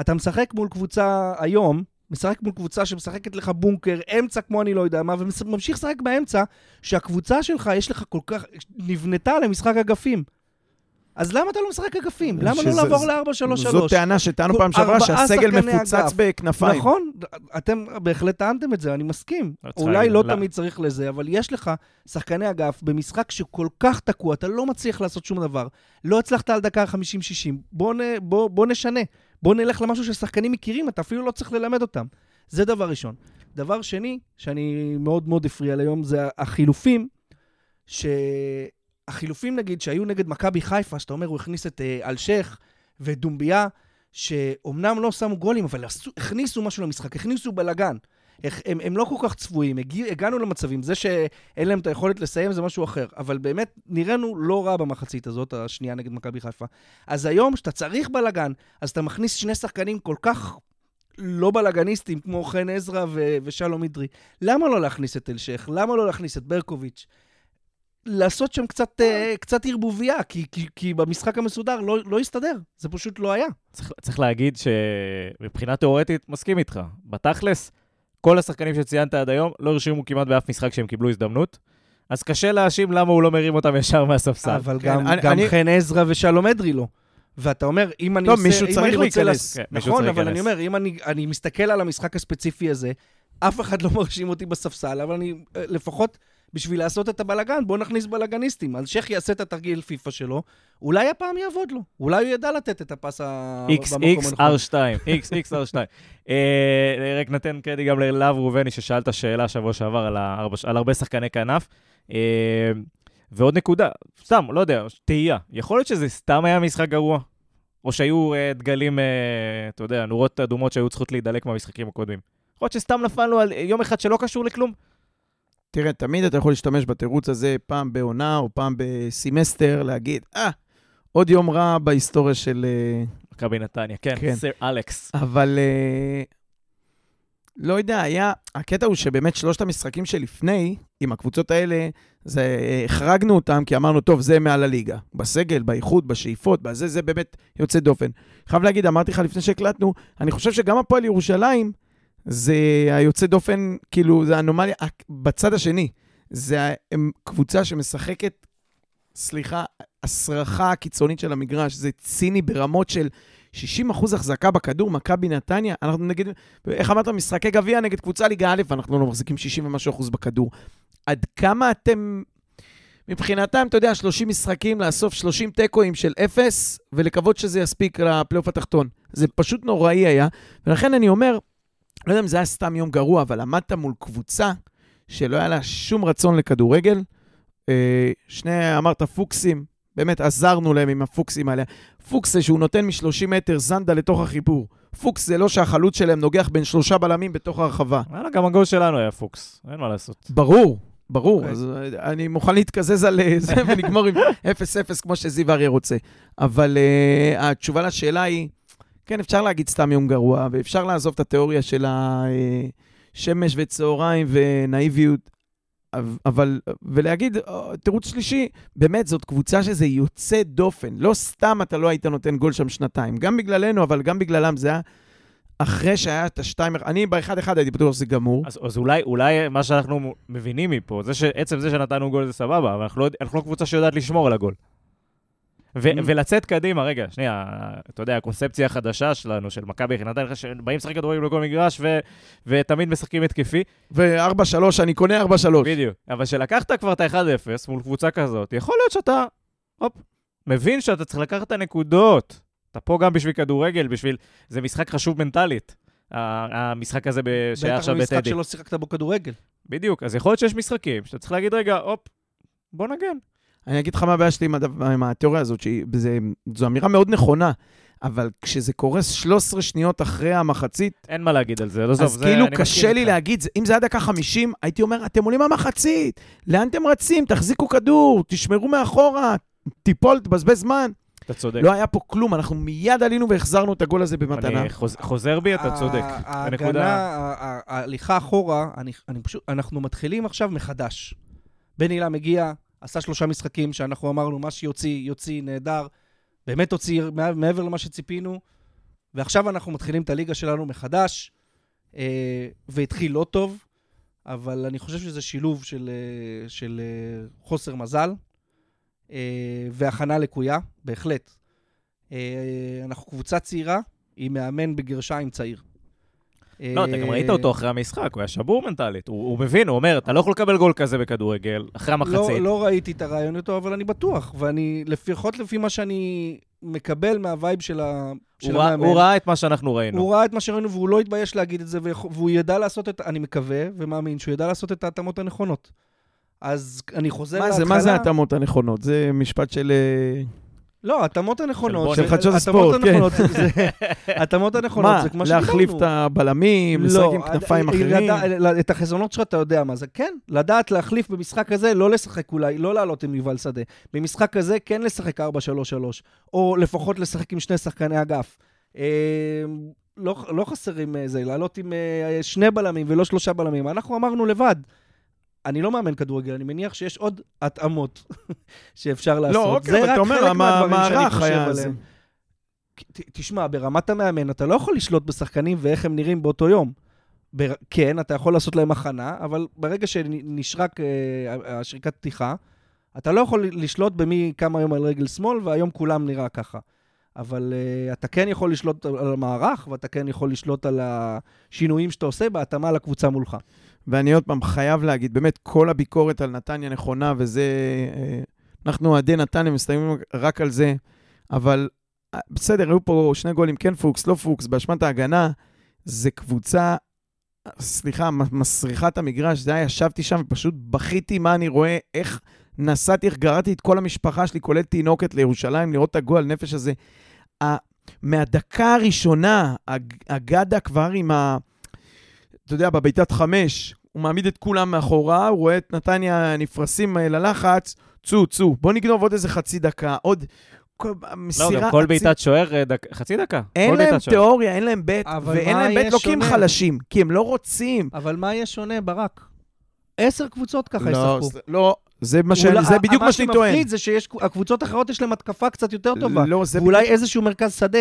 אתה משחק מול קבוצה היום, משחק מול קבוצה שמשחקת לך בונקר, אמצע כמו אני לא יודע מה, וממשיך לשחק באמצע, שהקבוצה שלך, יש לך כל כך... נבנתה למשחק אגפים. אז למה אתה לא משחק אגפים? למה לא לעבור זה- ל-4-3-3? זאת טענה שטענו פעם שעברה, שהסגל מפוצץ אגף. בכנפיים. נכון, אתם בהחלט טענתם את זה, אני מסכים. לא אולי לא לא. תמיד צריך לזה, אבל יש לך שחקני אגף במשחק שכל כך תקוע, אתה לא מצליח לעשות שום דבר. לא הצלחת על דקה 50-60, בוא, נ, בוא, בוא נשנה. בוא נלך למשהו ששחקנים מכירים, אתה אפילו לא צריך ללמד אותם. זה דבר ראשון. דבר שני, שאני מאוד מאוד הפריע ליום, זה החילופים, שהחילופים נגיד, שהיו נגד מכבי חיפה, שאתה אומר, הוא הכניס את אה, אלשיך ודומביה, שאומנם לא שמו גולים, אבל הכניסו משהו למשחק, הכניסו בלאגן. הם, הם לא כל כך צפויים, הגיע, הגענו למצבים. זה שאין להם את היכולת לסיים זה משהו אחר. אבל באמת, נראינו לא רע במחצית הזאת, השנייה נגד מכבי חיפה. אז היום, כשאתה צריך בלאגן, אז אתה מכניס שני שחקנים כל כך לא בלאגניסטים, כמו חן עזרא ו- ושלום אדרי. למה לא להכניס את אלשיך? למה לא להכניס את ברקוביץ'? לעשות שם קצת, אה, קצת ערבוביה, כי, כי, כי במשחק המסודר לא, לא הסתדר, זה פשוט לא היה. צריך, צריך להגיד שמבחינה תיאורטית, מסכים איתך. בתכלס, כל השחקנים שציינת עד היום לא הרשימו כמעט באף משחק שהם קיבלו הזדמנות. אז קשה להאשים למה הוא לא מרים אותם ישר מהספסל. אבל כן, גם, אני- גם אני- חן עזרא ושלום אדרי לא. ואתה אומר, אם אני לא, עושה... מישהו אם צריך אני להיכנס. לס- כן, מישהו נכון, צריך אבל אני להיכנס. אומר, אם אני, אני מסתכל על המשחק הספציפי הזה, אף אחד לא מרשים אותי בספסל, אבל אני אה, לפחות, בשביל לעשות את הבלגן, בוא נכניס בלגניסטים. אז שייח יעשה את התרגיל פיפא שלו, אולי הפעם יעבוד לו. אולי הוא ידע לתת את הפס ה... במקום הנכון. XXR2, XXR2. אה, רק נתן קרדיט גם ללאב ראובני, ששאל את השאלה שבוע שעבר על, הארבע, על הרבה שחקני כנף. אה, ועוד נקודה, סתם, לא יודע, תהייה. יכול להיות שזה סתם היה משחק גרוע? או שהיו אה, דגלים, אה, אתה יודע, נורות אדומות שהיו צריכות להידלק מהמשחקים הקודמים. יכול להיות שסתם נפלנו על יום אחד שלא קשור לכלום? תראה, תמיד אתה יכול להשתמש בתירוץ הזה פעם בעונה או פעם בסמסטר, להגיד, אה, עוד יום רע בהיסטוריה של... אה, מכבי נתניה, כן, כן. סר אלכס. אבל אה, לא יודע, היה... הקטע הוא שבאמת שלושת המשחקים שלפני, עם הקבוצות האלה, זה, אה, החרגנו אותם כי אמרנו, טוב, זה מעל הליגה. בסגל, באיכות, בשאיפות, בזה, זה באמת יוצא דופן. חייב להגיד, אמרתי לך לפני שהקלטנו, אני חושב שגם הפועל ירושלים, זה היוצא דופן, כאילו, זה אנומליה בצד השני. זה קבוצה שמשחקת, סליחה, ההסרחה הקיצונית של המגרש, זה ציני ברמות של 60 אחוז החזקה בכדור, מכבי נתניה, אנחנו נגיד, איך אמרת, משחקי גביע נגד קבוצה ליגה א', אנחנו לא מחזיקים 60 ומשהו אחוז בכדור. עד כמה אתם, מבחינתם, אתה יודע, 30 משחקים, לאסוף 30 תיקואים של אפס, ולקוות שזה יספיק לפלייאוף התחתון. זה פשוט נוראי היה, ולכן אני אומר, לא יודע אם זה היה סתם יום גרוע, אבל עמדת מול קבוצה שלא היה לה שום רצון לכדורגל. אה, שני, אמרת פוקסים, באמת עזרנו להם עם הפוקסים האלה. פוקס זה שהוא נותן מ-30 מטר זנדה לתוך החיבור. פוקס זה לא שהחלוץ שלהם נוגח בין שלושה בלמים בתוך הרחבה. וואלה, גם הגול שלנו היה פוקס, אין מה לעשות. ברור, ברור. אוקיי. אז אה, אני מוכן להתקזז על אה, זה ונגמור עם 0-0 כמו שזיו אריה רוצה. אבל uh, התשובה לשאלה היא, כן, אפשר להגיד סתם יום גרוע, ואפשר לעזוב את התיאוריה של השמש וצהריים ונאיביות, אבל, ולהגיד, אה, תירוץ שלישי, באמת, זאת קבוצה שזה יוצא דופן. לא סתם אתה לא היית נותן גול שם שנתיים. גם בגללנו, אבל גם בגללם. זה היה אחרי שהיה את השתיים... אני באחד-אחד הייתי בטוח שזה גמור. אז, אז אולי, אולי מה שאנחנו מבינים מפה, זה שעצם זה שנתנו גול זה סבבה, אבל אנחנו לא, אנחנו לא קבוצה שיודעת לשמור על הגול. ו- Mm. ולצאת קדימה, רגע, שנייה, אתה יודע, הקונספציה החדשה שלנו, של מכבי נתניה, שבאים לשחק כדורגל בכל מגרש, ו- ותמיד משחקים התקפי, ו-4-3, אני קונה 4-3. בדיוק. אבל כשלקחת כבר את ה-1-0 מול קבוצה כזאת, יכול להיות שאתה, הופ, מבין שאתה צריך לקחת את הנקודות. אתה פה גם בשביל כדורגל, בשביל... זה משחק חשוב מנטלית. המשחק הזה ב- שהיה בטח עכשיו במשחק בטדי. שלא שיחקת בו כדורגל. בדיוק, אז יכול להיות שיש משחקים שאתה צריך להגיד, רגע, הופ, בוא נגן. אני אגיד לך מה הבעיה שלי עם, הדבר, עם התיאוריה הזאת, שזו אמירה מאוד נכונה, אבל כשזה קורה 13 שניות אחרי המחצית, אין מה להגיד על זה, לא עזוב, אז זה- כאילו קשה לי איתך. להגיד, זה- אם זה היה דקה 50, הייתי אומר, אתם עולים מהמחצית, לאן אתם רצים? תחזיקו כדור, תשמרו מאחורה, תיפול, תבזבז זמן. אתה צודק. לא היה פה כלום, אנחנו מיד עלינו והחזרנו את הגול הזה במתנה. אני חוז- חוזר בי, אתה צודק. ההגנה, ההליכה אחורה, אני, אני פשוט, אנחנו מתחילים עכשיו מחדש. בן הילה מגיע, עשה שלושה משחקים שאנחנו אמרנו, מה שיוציא, יוציא, נהדר. באמת הוציא מע- מעבר למה שציפינו, ועכשיו אנחנו מתחילים את הליגה שלנו מחדש, אה, והתחיל לא טוב, אבל אני חושב שזה שילוב של, אה, של אה, חוסר מזל אה, והכנה לקויה, בהחלט. אה, אנחנו קבוצה צעירה, עם מאמן בגרשיים צעיר. לא, אתה גם ראית אותו אחרי המשחק, הוא היה שבור מנטלית. הוא הוא מבין, הוא אומר, אתה לא יכול לקבל גול כזה בכדורגל, אחרי המחצית. לא, לא ראיתי את הרעיון איתו, אבל אני בטוח, ואני, לפחות לפי מה שאני מקבל מהווייב של, ה, של הוא ראה- המאמן, הוא ראה את מה שאנחנו ראינו. הוא ראה את מה שראינו והוא לא התבייש להגיד את זה, והוא ידע לעשות את, אני מקווה ומאמין שהוא ידע לעשות את ההתאמות הנכונות. אז אני חוזר מה להתחלה. זה, מה זה ההתאמות הנכונות? זה משפט של... אה, לא, ההתאמות הנכונות. של חדשות הספורט, כן. הנכונות זה- ההתאמות הנכונות מה, כמו להחליף שדיברנו. את הבלמים, לשחק עם כנפיים אה, אחרים? לדע- את החזונות שלך אתה יודע מה זה. כן, לדעת להחליף במשחק הזה, לא לשחק אולי, לא לעלות עם יובל שדה. במשחק הזה כן לשחק 4-3-3, או לפחות לשחק עם שני שחקני אגף. אה, לא, לא חסרים אה, זה, לעלות עם אה, שני בלמים ולא שלושה בלמים. אנחנו אמרנו לבד. אני לא מאמן כדורגל, אני מניח שיש עוד התאמות שאפשר לעשות. לא, אוקיי, זה אבל אתה אומר, המערך היה עליהם. תשמע, ברמת המאמן אתה לא יכול לשלוט בשחקנים ואיך הם נראים באותו יום. בר... כן, אתה יכול לעשות להם הכנה, אבל ברגע שנשרק אה, השריקת פתיחה, אתה לא יכול לשלוט במי קם היום על רגל שמאל, והיום כולם נראה ככה. אבל אה, אתה כן יכול לשלוט על המערך, ואתה כן יכול לשלוט על השינויים שאתה עושה בהתאמה לקבוצה מולך. ואני עוד פעם חייב להגיד, באמת, כל הביקורת על נתניה נכונה, וזה... אה, אנחנו אוהדי נתניה מסתיימים רק על זה, אבל אה, בסדר, היו פה שני גולים, כן פוקס, לא פוקס, באשמת ההגנה. זה קבוצה, סליחה, מסריחת המגרש, זה היה, ישבתי שם ופשוט בכיתי מה אני רואה, איך נסעתי, איך גררתי את כל המשפחה שלי, כולל תינוקת, לירושלים, לראות את הגועל נפש הזה. מהדקה הראשונה, הגדה כבר עם ה... אתה יודע, בביתת חמש, הוא מעמיד את כולם מאחורה, הוא רואה את נתניה נפרסים ללחץ, צאו, צאו, בוא נגנוב עוד איזה חצי דקה, עוד... כל, לא, מסירה... גם כל בעיטת שוער, אה, דק- חצי דקה. אין להם. תיאוריה, אין להם בית, ואין להם בית לא כי הם? חלשים, כי הם לא רוצים. אבל מה יהיה שונה, ברק? עשר קבוצות ככה לא, ישחקו. לא, זה מה שאני- אולי- זה בדיוק מה שאני טוען. מה שמפחיד זה שהקבוצות האחרות יש להן התקפה קצת יותר טובה. לא, זה ואולי בדיוק- איזשהו מרכז שדה.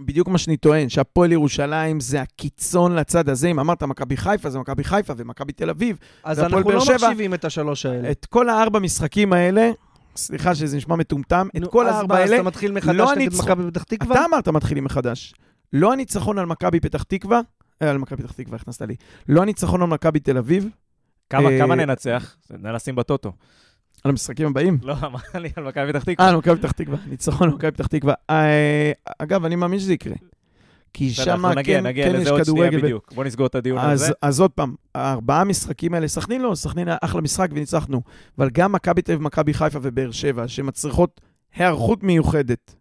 בדיוק מה שאני טוען, שהפועל ירושלים זה הקיצון לצד הזה. אם אמרת מכבי חיפה, זה מכבי חיפה ומכבי תל אביב. אז אנחנו לא שבע- מחשיבים את השלוש האלה. את כל הארבע משחקים האלה, סליחה שזה נשמע מטומטם, את נו, כל אז הארבע מה, אז האלה, אתה מתחיל מחדש לא נגד הניצחון- מכבי פתח תקווה? אתה אמרת מתחילים מחדש. לא הניצחון על מכבי פתח תקווה, אה, על מכבי פתח תקווה הכנסת לי. לא הניצחון על מכבי תל אביב, כמה אה, כמה ננצח? נא לשים בטוטו. על המשחקים הבאים. לא, אמר לי על מכבי פתח אה, תקווה. על מכבי פתח תקווה, ניצחון על מכבי פתח תקווה. אה, אגב, אני מאמין שזה יקרה. כי שם אנחנו נגיע, כן נגיע כן יש כדורגל. בדיוק. בוא נסגור את הדיון אז, הזה. אז עוד פעם, הארבעה משחקים האלה, סכנין לא, סכנין היה אחלה משחק וניצחנו, אבל גם מכבי תל אביב, מכבי חיפה ובאר שבע, שמצריכות היערכות מיוחדת,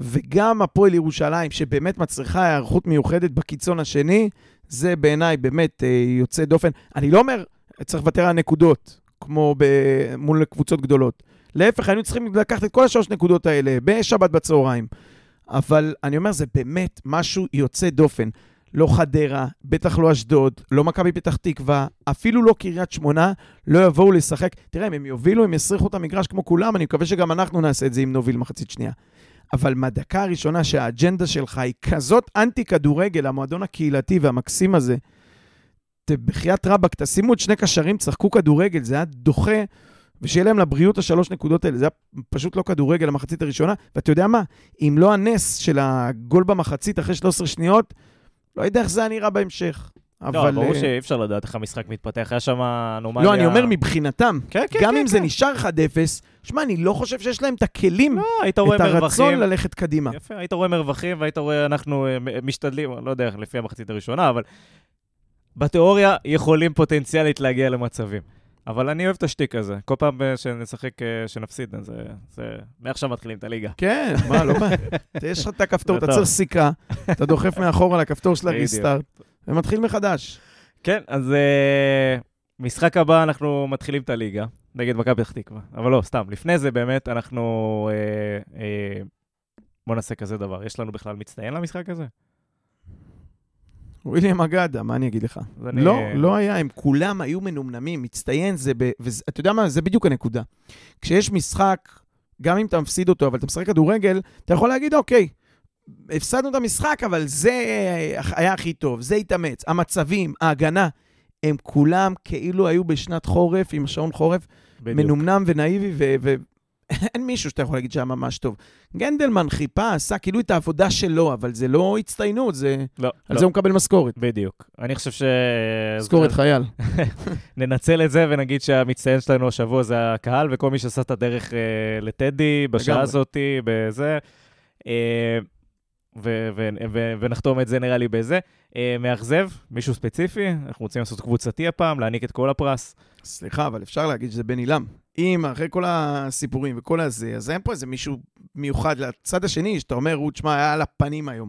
וגם הפועל ירושלים, שבאמת מצריכה היערכות מיוחדת בקיצון השני, זה בעיניי באמת אה, יוצא דופן. אני לא אומר, צריך לוותר על נקודות, כמו ב- מול קבוצות גדולות. להפך, היינו צריכים לקחת את כל השלוש נקודות האלה בשבת בצהריים. אבל אני אומר, זה באמת משהו יוצא דופן. לא חדרה, בטח לא אשדוד, לא מכבי פתח תקווה, אפילו לא קריית שמונה, לא יבואו לשחק. תראה, אם הם יובילו, הם יסריחו את המגרש כמו כולם, אני מקווה שגם אנחנו נעשה את זה אם נוביל מחצית שנייה. אבל מהדקה הראשונה שהאג'נדה שלך היא כזאת אנטי-כדורגל, המועדון הקהילתי והמקסים הזה, בחייאת רבאק, תשימו את שני קשרים, תשחקו כדורגל, זה היה דוחה, ושיהיה להם לבריאות השלוש נקודות האלה. זה היה פשוט לא כדורגל המחצית הראשונה. ואתה יודע מה? אם לא הנס של הגול במחצית אחרי 13 שניות, לא יודע איך זה היה נראה בהמשך. לא, אבל... ברור אה, שאי אפשר לדעת איך המשחק מתפתח. היה שם אנומליה... לא, אני אומר מבחינתם. כן, כן, גם כן, אם זה כן. נשאר 1-0, שמע, אני לא חושב שיש להם את הכלים, לא, את הרצון מרווחים. ללכת קדימה. יפה, היית רואה מרווחים והיית רואה, אנחנו אה, משתדלים, לא יודע, לפי המחצית הראשונה, אבל בתיאוריה יכולים פוטנציאלית להגיע למצבים. אבל אני אוהב את השטיק הזה. כל פעם אה, שנשחק, אה, שנפסיד, אז זה-. מעכשיו מתחילים את הליגה. כן, מה, לא בעיה. יש לך את הכפתור, אתה. צריך סיכה, אתה דוחף מאחור על הכפתור של. הריסטארט, ומתחיל מחדש. כן, אז אה, משחק הבא אנחנו מתחילים את הליגה נגד מכבי פתח תקווה. אבל לא, סתם, לפני זה באמת אנחנו... אה, אה, בוא נעשה כזה דבר. יש לנו בכלל מצטיין למשחק הזה? וויליאם אגדה, מה אני אגיד לך? אז אני- לא, לא היה, הם כולם היו מנומנמים, מצטיין זה ב... ואתה יודע מה? זה בדיוק הנקודה. כשיש משחק, גם אם אתה מפסיד אותו, אבל אתה משחק כדורגל, אתה יכול להגיד, אוקיי, הפסדנו את המשחק, אבל זה היה הכי טוב, זה התאמץ. המצבים, ההגנה, הם כולם כאילו היו בשנת חורף, עם שעון חורף, בדיוק. מנומנם ונאיבי, ואין מישהו שאתה יכול להגיד שהיה ממש טוב. גנדלמן חיפה, עשה כאילו את העבודה שלו, אבל זה לא הצטיינות, זה... לא, על לא. זה הוא מקבל משכורת. בדיוק. אני חושב ש... משכורת חייל. ננצל את זה ונגיד שהמצטיין שלנו השבוע זה הקהל, וכל מי שעשה את הדרך אה, לטדי בשעה לגמרי. הזאתי, בזה. אה, ו- ו- ו- ונחתום את זה נראה לי בזה. אה, מאכזב, מישהו ספציפי, אנחנו רוצים לעשות קבוצתי הפעם, להעניק את כל הפרס. סליחה, אבל אפשר להגיד שזה בן עילם. אם אחרי כל הסיפורים וכל הזה, אז אין פה איזה מישהו מיוחד לצד השני, שאתה אומר, רות, שמע, היה על הפנים היום.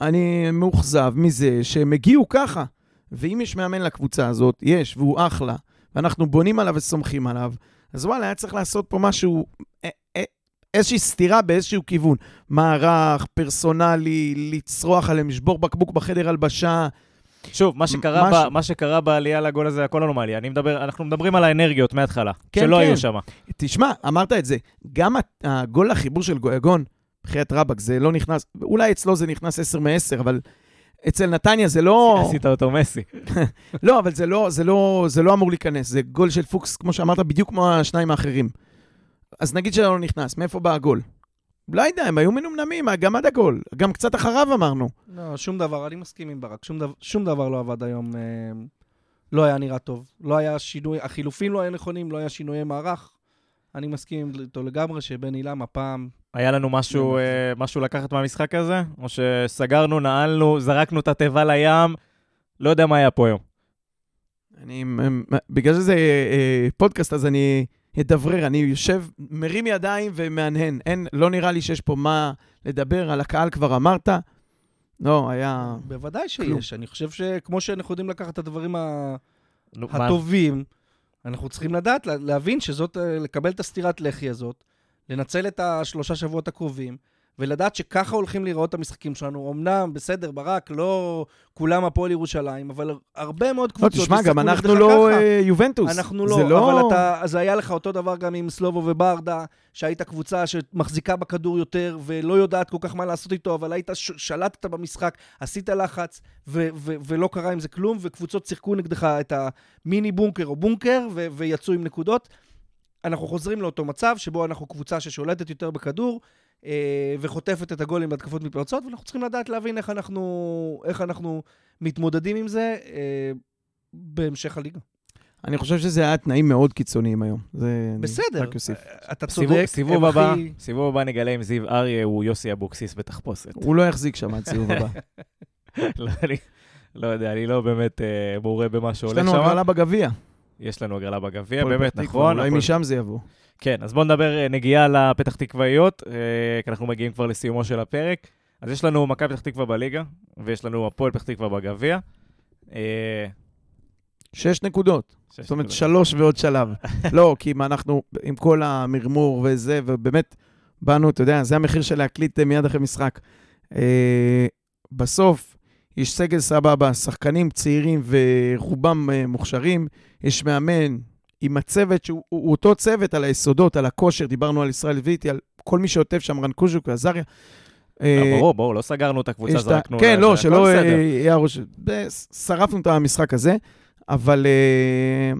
אני מאוכזב מזה שהם הגיעו ככה. ואם יש מאמן לקבוצה הזאת, יש, והוא אחלה, ואנחנו בונים עליו וסומכים עליו, אז וואלה, היה צריך לעשות פה משהו, א- א- איזושהי סתירה באיזשהו כיוון. מערך, פרסונלי, לצרוח עליהם, לשבור בקבוק בחדר הלבשה. שוב, מה שקרה, משהו. ב, מה שקרה בעלייה לגול הזה, הכל אנומליה. אני מדבר, אנחנו מדברים על האנרגיות מההתחלה, כן, שלא כן. היו שם. תשמע, אמרת את זה, גם הגול לחיבור של גויגון, בחייאת רבאק, זה לא נכנס, אולי אצלו זה נכנס 10 מ-10, אבל אצל נתניה זה לא... עשית אותו מסי. לא, אבל זה לא, זה, לא, זה לא אמור להיכנס, זה גול של פוקס, כמו שאמרת, בדיוק כמו השניים האחרים. אז נגיד שזה לא נכנס, מאיפה בא הגול? לא יודע, הם היו מנומנמים, גם עד הגול, גם קצת אחריו אמרנו. לא, שום דבר, אני מסכים עם ברק, שום דבר, שום דבר לא עבד היום, אה, לא היה נראה טוב. לא היה שינוי, החילופים לא היו נכונים, לא היה שינויי מערך. אני מסכים איתו לגמרי שבן עילם הפעם, היה לנו משהו, לא, אה, משהו לקחת מהמשחק הזה? או שסגרנו, נעלנו, זרקנו את התיבה לים? לא יודע מה היה פה היום. אני, בגלל שזה אה, פודקאסט, אז אני אדברר, אני יושב, מרים ידיים ומהנהן. אין, לא נראה לי שיש פה מה לדבר, על הקהל כבר אמרת. לא, היה... בוודאי כלום. שיש. אני חושב שכמו שאנחנו יודעים לקחת את הדברים ה- נו, מה- הטובים, אנחנו צריכים לדעת, לה- להבין שזאת, אה, לקבל את הסטירת לחי הזאת, לנצל את השלושה שבועות הקרובים, ולדעת שככה הולכים את המשחקים שלנו. אמנם, בסדר, ברק, לא כולם הפועל ירושלים, אבל הרבה מאוד לא, קבוצות תשמע, גם אנחנו לא ככה. יובנטוס. אנחנו זה לא, אבל אתה, אז היה לך אותו דבר גם עם סלובו וברדה, שהיית קבוצה שמחזיקה בכדור יותר ולא יודעת כל כך מה לעשות איתו, אבל היית, שלטת במשחק, עשית לחץ, ו- ו- ולא קרה עם זה כלום, וקבוצות שיחקו נגדך את המיני בונקר או בונקר, ו- ויצאו עם נקודות. אנחנו חוזרים לאותו מצב שבו אנחנו קבוצה ששולטת יותר בכדור וחוטפת את הגולים בהתקפות מתפרצות, ואנחנו צריכים לדעת להבין איך אנחנו, איך אנחנו מתמודדים עם זה אה, בהמשך הליגה. אני חושב שזה היה תנאים מאוד קיצוניים היום. זה בסדר, רק אוסיף. אתה סיבוב, צודק. סיבוב הבא, הכי- סיבוב הבא נגלה אם זיו אריה הוא יוסי אבוקסיס בתחפושת. הוא לא יחזיק שם עד סיבוב הבא. לא, אני לא יודע, אני לא באמת אה, מעורה במה יש שהולך לנו שם. הגרלה בגביע. יש לנו הגרלה בגביע, באמת, נכון. אולי משם זה יבוא. כן, אז בואו נדבר אה, נגיעה לפתח תקוואיות, אה, כי אנחנו מגיעים כבר לסיומו של הפרק. אז יש לנו מכבי פתח תקווה בליגה, ויש לנו הפועל פתח תקווה בגביע. אה, שש נקודות. שש זאת אומרת, נקודות. שלוש ועוד שלב. לא, כי אם אנחנו, עם כל המרמור וזה, ובאמת, באנו, אתה יודע, זה המחיר של להקליט מיד אחרי משחק. בסוף, יש סגל סבבה, שחקנים צעירים ורובם מוכשרים, יש מאמן עם הצוות שהוא הוא, הוא אותו צוות על היסודות, על הכושר, דיברנו על ישראל ויטי, על כל מי שעוטף שם, רן קוז'וק ועזריה. אה, לא, ברור, ברור, לא סגרנו את הקבוצה, זרקנו... כן, לא, שלא אה. ב- שרפנו את המשחק הזה, אבל אה,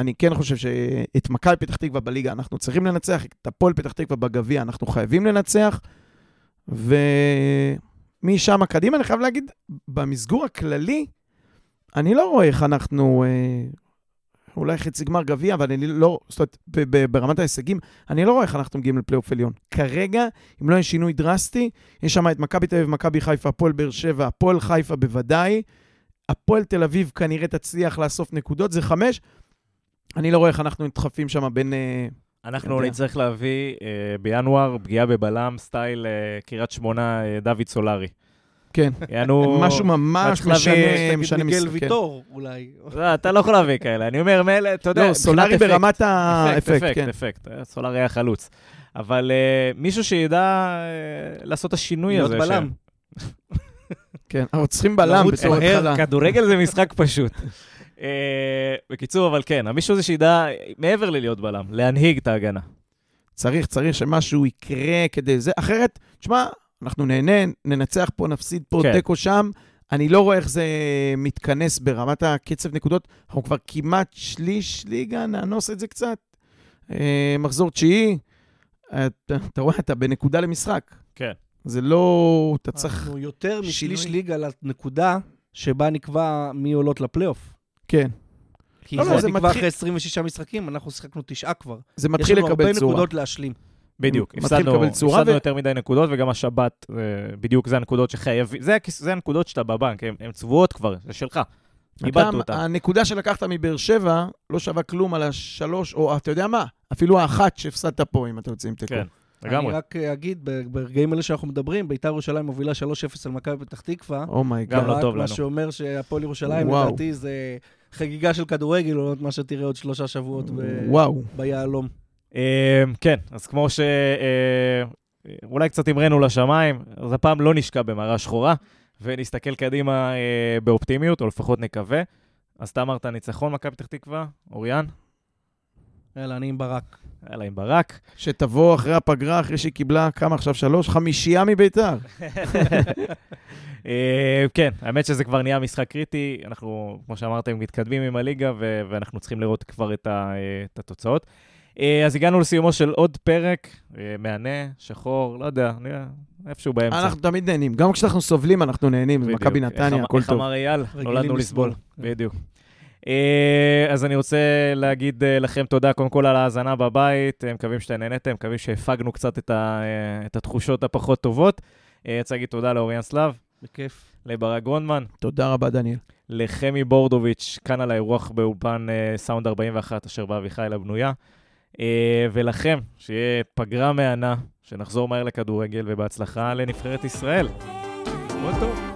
אני כן חושב שאת מכבי פתח תקווה בליגה אנחנו צריכים לנצח, את הפועל פתח תקווה בגביע אנחנו חייבים לנצח, ומשם קדימה, אני חייב להגיד, במסגור הכללי, אני לא רואה איך אנחנו... אולי חצי גמר גביע, אבל אני לא, זאת אומרת, ברמת ההישגים, אני לא רואה איך אנחנו מגיעים לפלייאוף עליון. כרגע, אם לא יהיה שינוי דרסטי, יש שם את מכבי תל אביב, מכבי חיפה, הפועל באר שבע, הפועל חיפה בוודאי. הפועל תל אביב כנראה תצליח לאסוף נקודות, זה חמש. אני לא רואה איך אנחנו נדחפים שם בין... אה, אנחנו יודע. נצטרך להביא אה, בינואר פגיעה בבלם, סטייל אה, קריית שמונה, דוד סולארי. כן, יענו... משהו ממש משנה, משנה מיגל משחק. כן. ויטור, אולי. לא, אתה לא יכול להביא כאלה. אני אומר, מילא, אתה יודע, לא, סולארי אפקט. ברמת אפקט, האפקט, אפקט, כן. אפקט. אה, סולארי היה חלוץ. אבל אה, מישהו שידע אה, לעשות את השינוי להיות הזה. בלם. כן, אנחנו צריכים בלם בתור מהר, התחלה. כדורגל זה משחק פשוט. בקיצור, אבל כן, המישהו הזה שידע, מעבר ללהיות בלם, להנהיג את ההגנה. צריך, צריך שמשהו יקרה כדי זה. אחרת, תשמע, אנחנו נהנה, ננצח פה, נפסיד פה, כן. תיקו שם. אני לא רואה איך זה מתכנס ברמת הקצב נקודות. אנחנו כבר כמעט שליש ליגה, נאנוס את זה קצת. אה, מחזור תשיעי, אתה, אתה רואה, אתה בנקודה למשחק. כן. זה לא, אתה צריך... אנחנו יותר משליש שינוי. ליגה לנקודה שבה נקבע מי עולות לפלייאוף. כן. כי לא, לא, זה זה נקבע מתחיל- אחרי 26 משחקים, אנחנו שיחקנו תשעה כבר. זה יש מתחיל לנו הרבה לקבל צורה. נקודות להשלים. בדיוק, מתחיל הפסדנו לקבל צורה, הפסדנו ו- יותר מדי נקודות, וגם השבת, אה, בדיוק זה הנקודות שחייבים, זה זה הנקודות שאתה בבנק, הן הן צבועות כבר, זה שלך. איבדת אתה- אותה. הנקודה שלקחת מבאר שבע לא שווה כלום על השלוש, או אתה יודע מה, אפילו האחת שהפסדת פה, אם אתה יוצא עם תיקו. כן, לגמרי. אני רק אה, אגיד, ב- ברגעים האלה שאנחנו מדברים, ביתר ירושלים מובילה 3-0 על מכבי פתח תקווה. oh my God. גם לא טוב מה לנו. שאומר שהפועל ירושלים. לדעתי, זה חגיגה של כדורגל, או מה שתראה עוד שלושה שבועות. ביהלום. אה, כן, אז כמו ש... אה, אולי קצת המראנו לשמיים, אז הפעם לא נשקע במרה שחורה, ונסתכל קדימה אה, באופטימיות, או לפחות נקווה. אז אתה אמרת ניצחון מכבי פתח תקווה, אוריאן, יאללה, אני עם ברק. יאללה עם ברק. שתבוא אחרי הפגרה, אחרי שהיא קיבלה, כמה עכשיו? שלוש? חמישייה מביתר. אה, כן, האמת שזה כבר נהיה משחק קריטי. אנחנו, כמו שאמרתם, מתקדמים עם הליגה, ואנחנו צריכים לראות כבר את התוצאות. אה, אז הגענו לסיומו של עוד פרק, אה, מהנה, שחור, לא יודע, נראה, איפשהו באמצע. אנחנו תמיד נהנים. גם כשאנחנו סובלים, אנחנו נהנים. בדיוק. מכבי נתניה, איך אמר- הכל איך טוב. אמר אייל? נולדנו לסבול. לסבול. בדיוק. אה, אז אני רוצה להגיד לכם תודה קודם כל על ההאזנה בבית, מקווים שאתם נהניתם, מקווים שהפגנו קצת את ה- את התחושות הפחות טובות. אה, רוצה להגיד תודה לאוריאן סלאב, בכיף. לברק גרונדמן, תודה רבה, דניאל. לחמי בורדוביץ', כאן על האירוח באולפן סאונד 41, אשר באביחי לבנויה. אה, ולכם, שיהיה פגרה מהנה, שנחזור מהר לכדורגל, ובהצלחה לנבחרת ישראל. כל טוב.